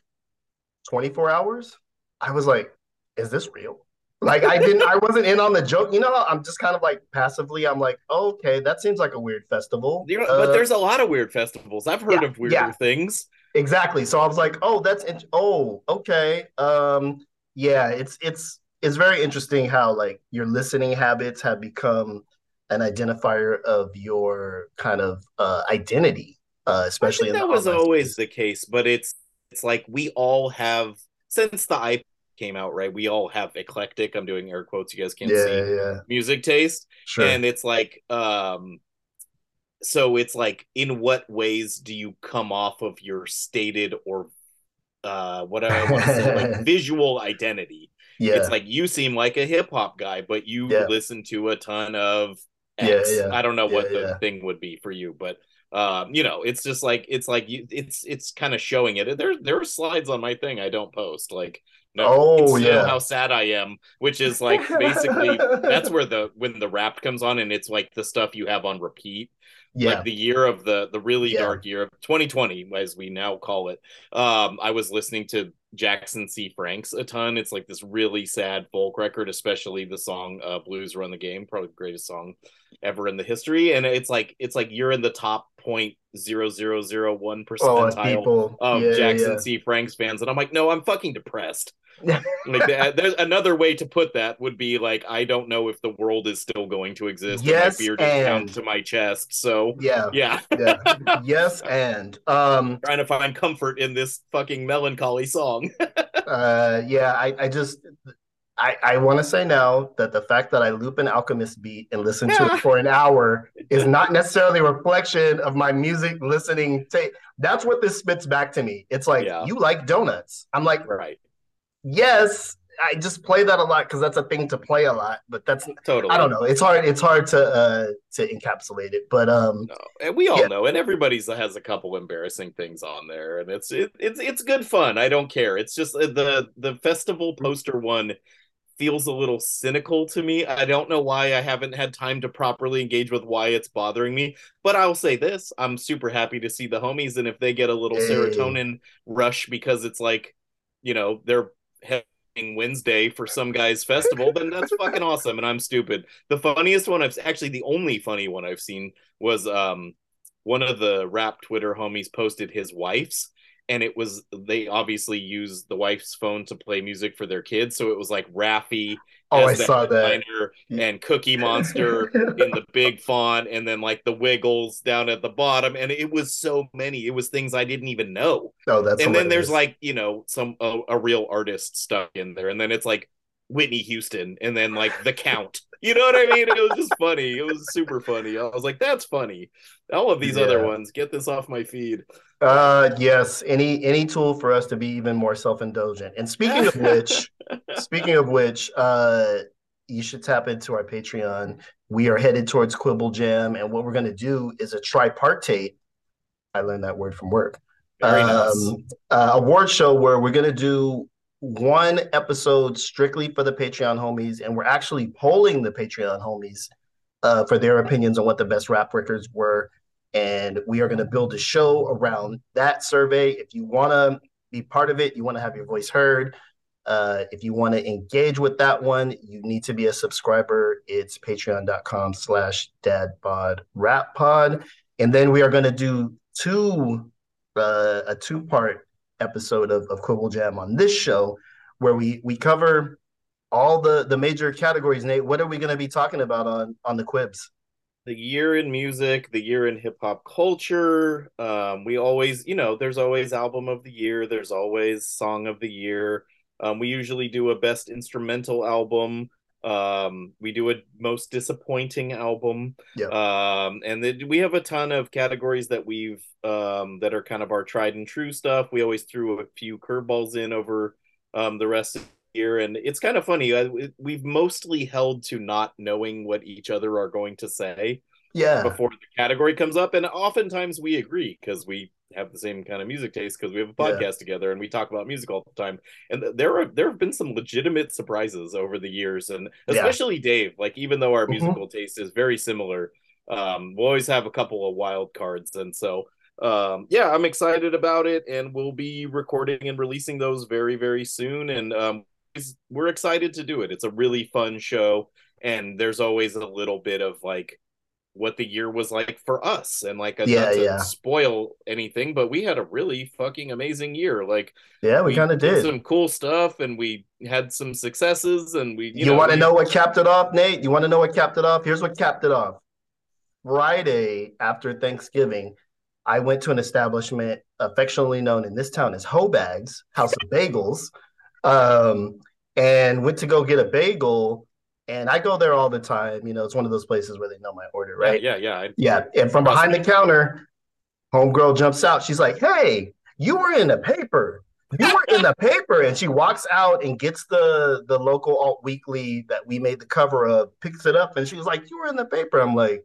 S1: 24 hours, I was like, is this real? Like I didn't I wasn't in on the joke. You know, I'm just kind of like passively, I'm like, okay, that seems like a weird festival.
S2: You know,
S1: Uh,
S2: but there's a lot of weird festivals. I've heard
S1: Yeah,
S2: of weirder
S1: yeah.
S2: things.
S1: exactly. So I was like, oh, that's int- oh, okay. Um, yeah, it's it's it's very interesting how like your listening habits have become an identifier of your kind of uh identity, uh, especially
S2: I
S1: in the
S2: that was always
S1: space.
S2: the case, but it's it's like we all have since the iPod came out, right? We all have eclectic. I'm doing air quotes. You guys can't
S1: Yeah,
S2: see
S1: yeah,
S2: music taste.
S1: sure.
S2: and it's like um so it's like in what ways do you come off of your stated or uh what I want to say like visual identity
S1: yeah.
S2: it's like you seem like a hip hop guy but you
S1: Yeah.
S2: listen to a ton of X.
S1: yeah.
S2: I don't know what the
S1: yeah.
S2: thing would be for you but um you know it's just like it's like you it's it's kind of showing it there there are slides on my thing I don't post like no
S1: Oh,
S2: know
S1: yeah.
S2: how sad I am which is like basically that's where the when the rap comes on and it's like the stuff you have on repeat
S1: yeah.
S2: like the year of the the really
S1: Yeah.
S2: dark year of 2020 as we now call it um i was listening to jackson c. Franks a ton. It's like this really sad folk record especially the song uh blues run the game probably the greatest song ever in the history. And it's like it's like you're in the top point zero zero zero one
S1: oh,
S2: percentile
S1: people.
S2: of
S1: yeah,
S2: jackson c franks fans and i'm like no i'm fucking depressed like that, there's another way to put that would be like I don't know if the world is still going to exist.
S1: Yes,
S2: and my beard is down to my chest. So
S1: Yeah.
S2: yeah,
S1: Yeah. yes, and um,
S2: trying to find comfort in this fucking melancholy song.
S1: uh, yeah. I, I just, I, I want to say now that the fact that I loop an Alchemist beat and listen to it for an hour is not necessarily a reflection of my music listening. Ta- That's what this spits back to me. It's like
S2: Yeah.
S1: you like donuts. I'm like,
S2: right.
S1: yes. I just play that a lot because that's a thing to play a lot. But that's
S2: Totally.
S1: I don't know. It's hard. It's hard to uh to encapsulate it. But um,
S2: No. And we all
S1: Yeah.
S2: know, and everybody's has a couple embarrassing things on there, and it's it, it's it's good fun. I don't care. It's just uh, the the festival poster one feels a little cynical to me. I don't know why I haven't had time to properly engage with why it's bothering me. But I'll say this: I'm super happy to see the homies, and if they get a little
S1: Hey.
S2: serotonin rush because it's like, you know, they're having Wednesday for some guy's festival, then that's fucking awesome. And I'm stupid. The funniest one I've actually the only funny one I've seen was um one of the rap Twitter homies posted his wife's and it was they obviously used the wife's phone to play music for their kids. So it was like Raffi
S1: oh, I saw that.
S2: and Cookie Monster in the big font and then like the Wiggles down at the bottom. And it was so many. It was things I didn't even know
S1: Oh, that's
S2: and then there's like you know some a, a real artist stuck in there and then it's like whitney houston and then like the count you know what I mean? It was just funny. It was super funny. I was like, that's funny. All of these other ones, get this off my feed.
S1: Uh, yes, any any tool for us to be even more self-indulgent. And speaking of which, speaking of which, uh, you should tap into our Patreon. We are headed towards Quibble Jam, and what we're going to do is a tripartite. I learned that word from work.
S2: Very nice.
S1: um, uh, award show where we're gonna do one episode strictly for the Patreon homies, and we're actually polling the Patreon homies uh, for their opinions on what the best rap records were, and we are gonna build a show around that survey. If you want to be part of it, you want to have your voice heard. Uh, if you want to engage with that one, you need to be a subscriber. It's patreon.com slash dadbod rap pod. And then we are going to do two uh, a two part episode of, of Quibble Jam on this show where we we cover all the the major categories. Nate, what are we going to be talking about on on the Quibs?
S2: The year in music, the year in hip hop culture. Um, we always, you know, there's always album of the year, there's always song of the year. Um, we usually do a best instrumental album. Um, we do a most disappointing album.
S1: Yep.
S2: Um, and then we have a ton of categories that we've um that are kind of our tried and true stuff. We always threw a few curveballs in over um the rest of the year, and it's kind of funny. I, we've mostly held to not knowing what each other are going to say
S1: Yeah,
S2: before the category comes up and oftentimes we agree because we have the same kind of music taste because we have a
S1: Yeah.
S2: podcast together and we talk about music all the time and there are there have been some legitimate surprises over the years and
S1: Yeah.
S2: especially dave like even though our
S1: Mhm.
S2: musical taste is very similar um we'll always have a couple of wild cards and so um yeah i'm excited about it and we'll be recording and releasing those very very soon and um it's- we're excited to do it it's a really fun show and there's always a little bit of like what the year was like for us and like
S1: Yeah,
S2: not to
S1: yeah.
S2: spoil anything but we had a really fucking amazing year like
S1: yeah, we, kind of did.
S2: some cool stuff and we had some successes and we you,
S1: You, want to
S2: we-
S1: know what capped it off, Nate? You want to know what capped it off? Here's what capped it off. Friday after Thanksgiving, I went to an establishment affectionately known in this town as Hobags, House of Bagels, um, and went to go get a bagel. And I go there all the time. You know, it's one of those places where they know my order, right?
S2: yeah yeah, yeah.
S1: Yeah. And from behind the counter, homegirl jumps out. She's like, Hey, you were in the paper. You were in the paper. And she walks out and gets the the local alt weekly that we made the cover of, picks it up, and she was like, You were in the paper. I'm like,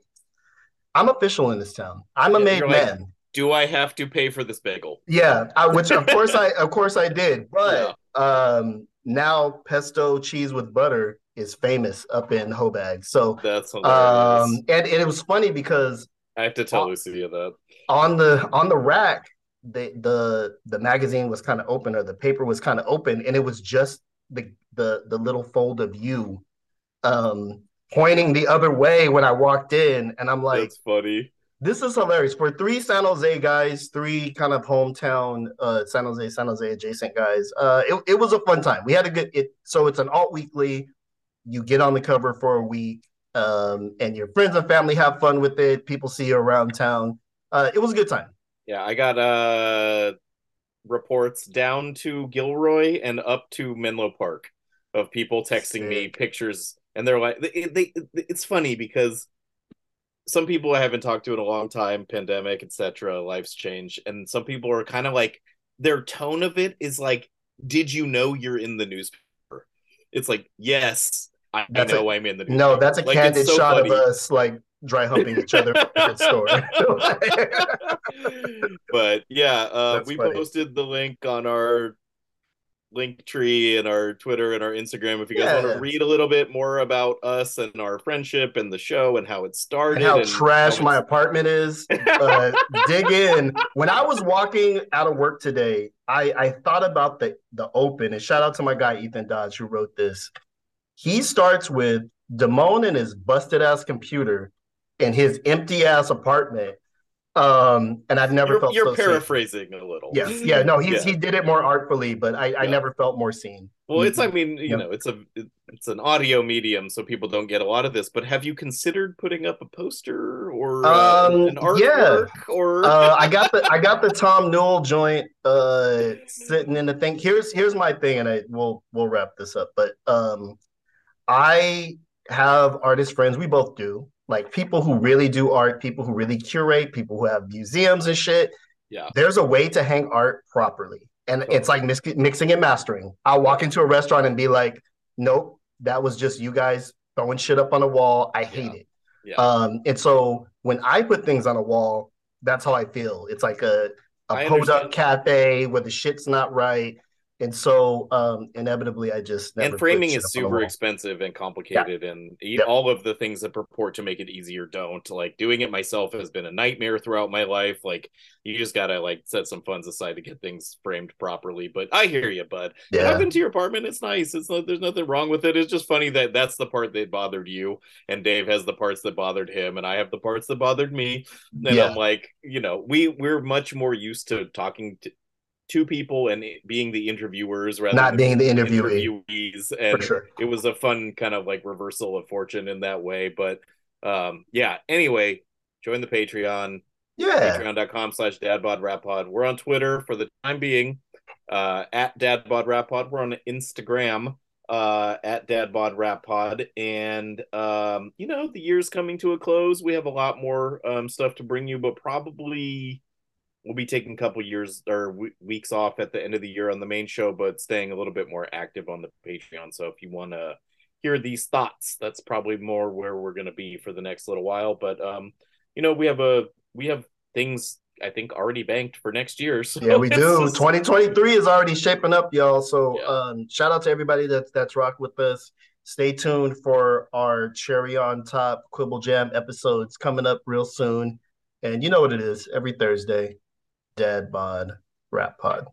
S1: I'm official in this town. I'm a
S2: Yeah,
S1: made
S2: you're like-
S1: man.
S2: do i have to pay for this bagel
S1: Yeah, I, which of course I of course I did. But um now pesto cheese with butter is famous up in Hobag. So
S2: that's hilarious.
S1: um and, and it was funny because
S2: i have to tell
S1: uh,
S2: lucia that.
S1: on the on the rack the the the magazine was kind of open or the paper was kind of open and it was just the the the little fold of you um pointing the other way when I walked in and I'm like
S2: that's funny
S1: this is hilarious. For three San Jose guys three kind of hometown uh San Jose San Jose adjacent guys uh it, it was a fun time. We had a good it so it's an alt weekly. You get on the cover for a week um and your friends and family have fun with it. People see you around town. Uh it was a good time.
S2: Yeah, I got uh reports down to Gilroy and up to Menlo Park of people texting me pictures, and they're like, they, they, it's funny because some people I haven't talked to in a long time, pandemic, etc., life's changed, and some people are kind of like, their tone of it is like, "Did you know you're in the newspaper?" It's like, yes, I, I
S1: That's
S2: know I'm in the newspaper.
S1: No, that's a
S2: Like,
S1: candid
S2: so
S1: shot
S2: funny.
S1: of us like dry humping each other at store.
S2: but yeah, uh, we
S1: funny.
S2: posted the link on our link tree and our Twitter and our Instagram. If you guys want
S1: Yeah.
S2: to read a little bit more about us and our friendship and the show and how it started
S1: and how
S2: and
S1: trash
S2: how
S1: my apartment is. Uh, dig in. When I was walking out of work today, I, I thought about the the open and shout out to my guy Ethan Dodge who wrote this. He starts with Damone and his busted ass computer in his empty ass apartment. Um, and I've never
S2: you're,
S1: felt
S2: you're
S1: so safe.
S2: paraphrasing a little.
S1: Yes, yeah, no, he's
S2: Yeah.
S1: he did it more artfully, but I, I
S2: Yeah.
S1: never felt more seen.
S2: Well, it's I mean, you
S1: Yep.
S2: know, it's a it's an audio medium, so people don't get a lot of this. But have you considered putting up a poster or uh,
S1: Um,
S2: an
S1: yeah.
S2: artwork or
S1: uh, I got the I got the Tom Newell joint uh sitting in the thing. Here's here's my thing, and I we'll we'll wrap this up. But um, I have artist friends. We both do. Like people who really do art, people who really curate, people who have museums and shit.
S2: Yeah.
S1: There's a way to hang art properly. And totally. it's like mix- mixing and mastering. I'll walk into a restaurant and be like, nope, that was just you guys throwing shit up on a wall. I hate yeah. it. Yeah. Um, and so when I put things on a wall, that's how I feel. It's like a a podunk cafe where the shit's not right and so um inevitably i just
S2: and framing is super expensive and complicated yeah. and yep. all of the things that purport to make it easier don't like doing it myself has been a nightmare throughout my life like you just gotta like set some funds aside to get things framed properly but i hear you bud yeah. i've been to your apartment it's nice it's not there's nothing wrong with it it's just funny that that's the part that bothered you and dave has the parts that bothered him and i have the parts that bothered me and yeah. i'm like you know we we're much more used to talking to two people and being the interviewers rather
S1: not being the interviewee.
S2: interviewees and sure. it was a fun kind of like reversal of fortune in that way but um yeah anyway join the patreon.
S1: Yeah.
S2: Patreon.com slash dadbod rap pod we're on twitter for the time being uh at dadbod rap pod we're on instagram uh at dadbod rap pod and um you know the year's coming to a close. We have a lot more um stuff to bring you but probably we'll be taking a couple years or w- weeks off at the end of the year on the main show, but staying a little bit more active on the Patreon. So if you want to hear these thoughts, that's probably more where we're going to be for the next little while. But um, you know, we have a we have things I think already banked for next year. So
S1: yeah, we do. 2023 is already shaping up, y'all. So yeah. um, shout out to everybody that's that's rocked with us. Stay tuned for our cherry on top Quibble Jam episodes coming up real soon. And you know what it is every Thursday. Dad Bod Rap Pod.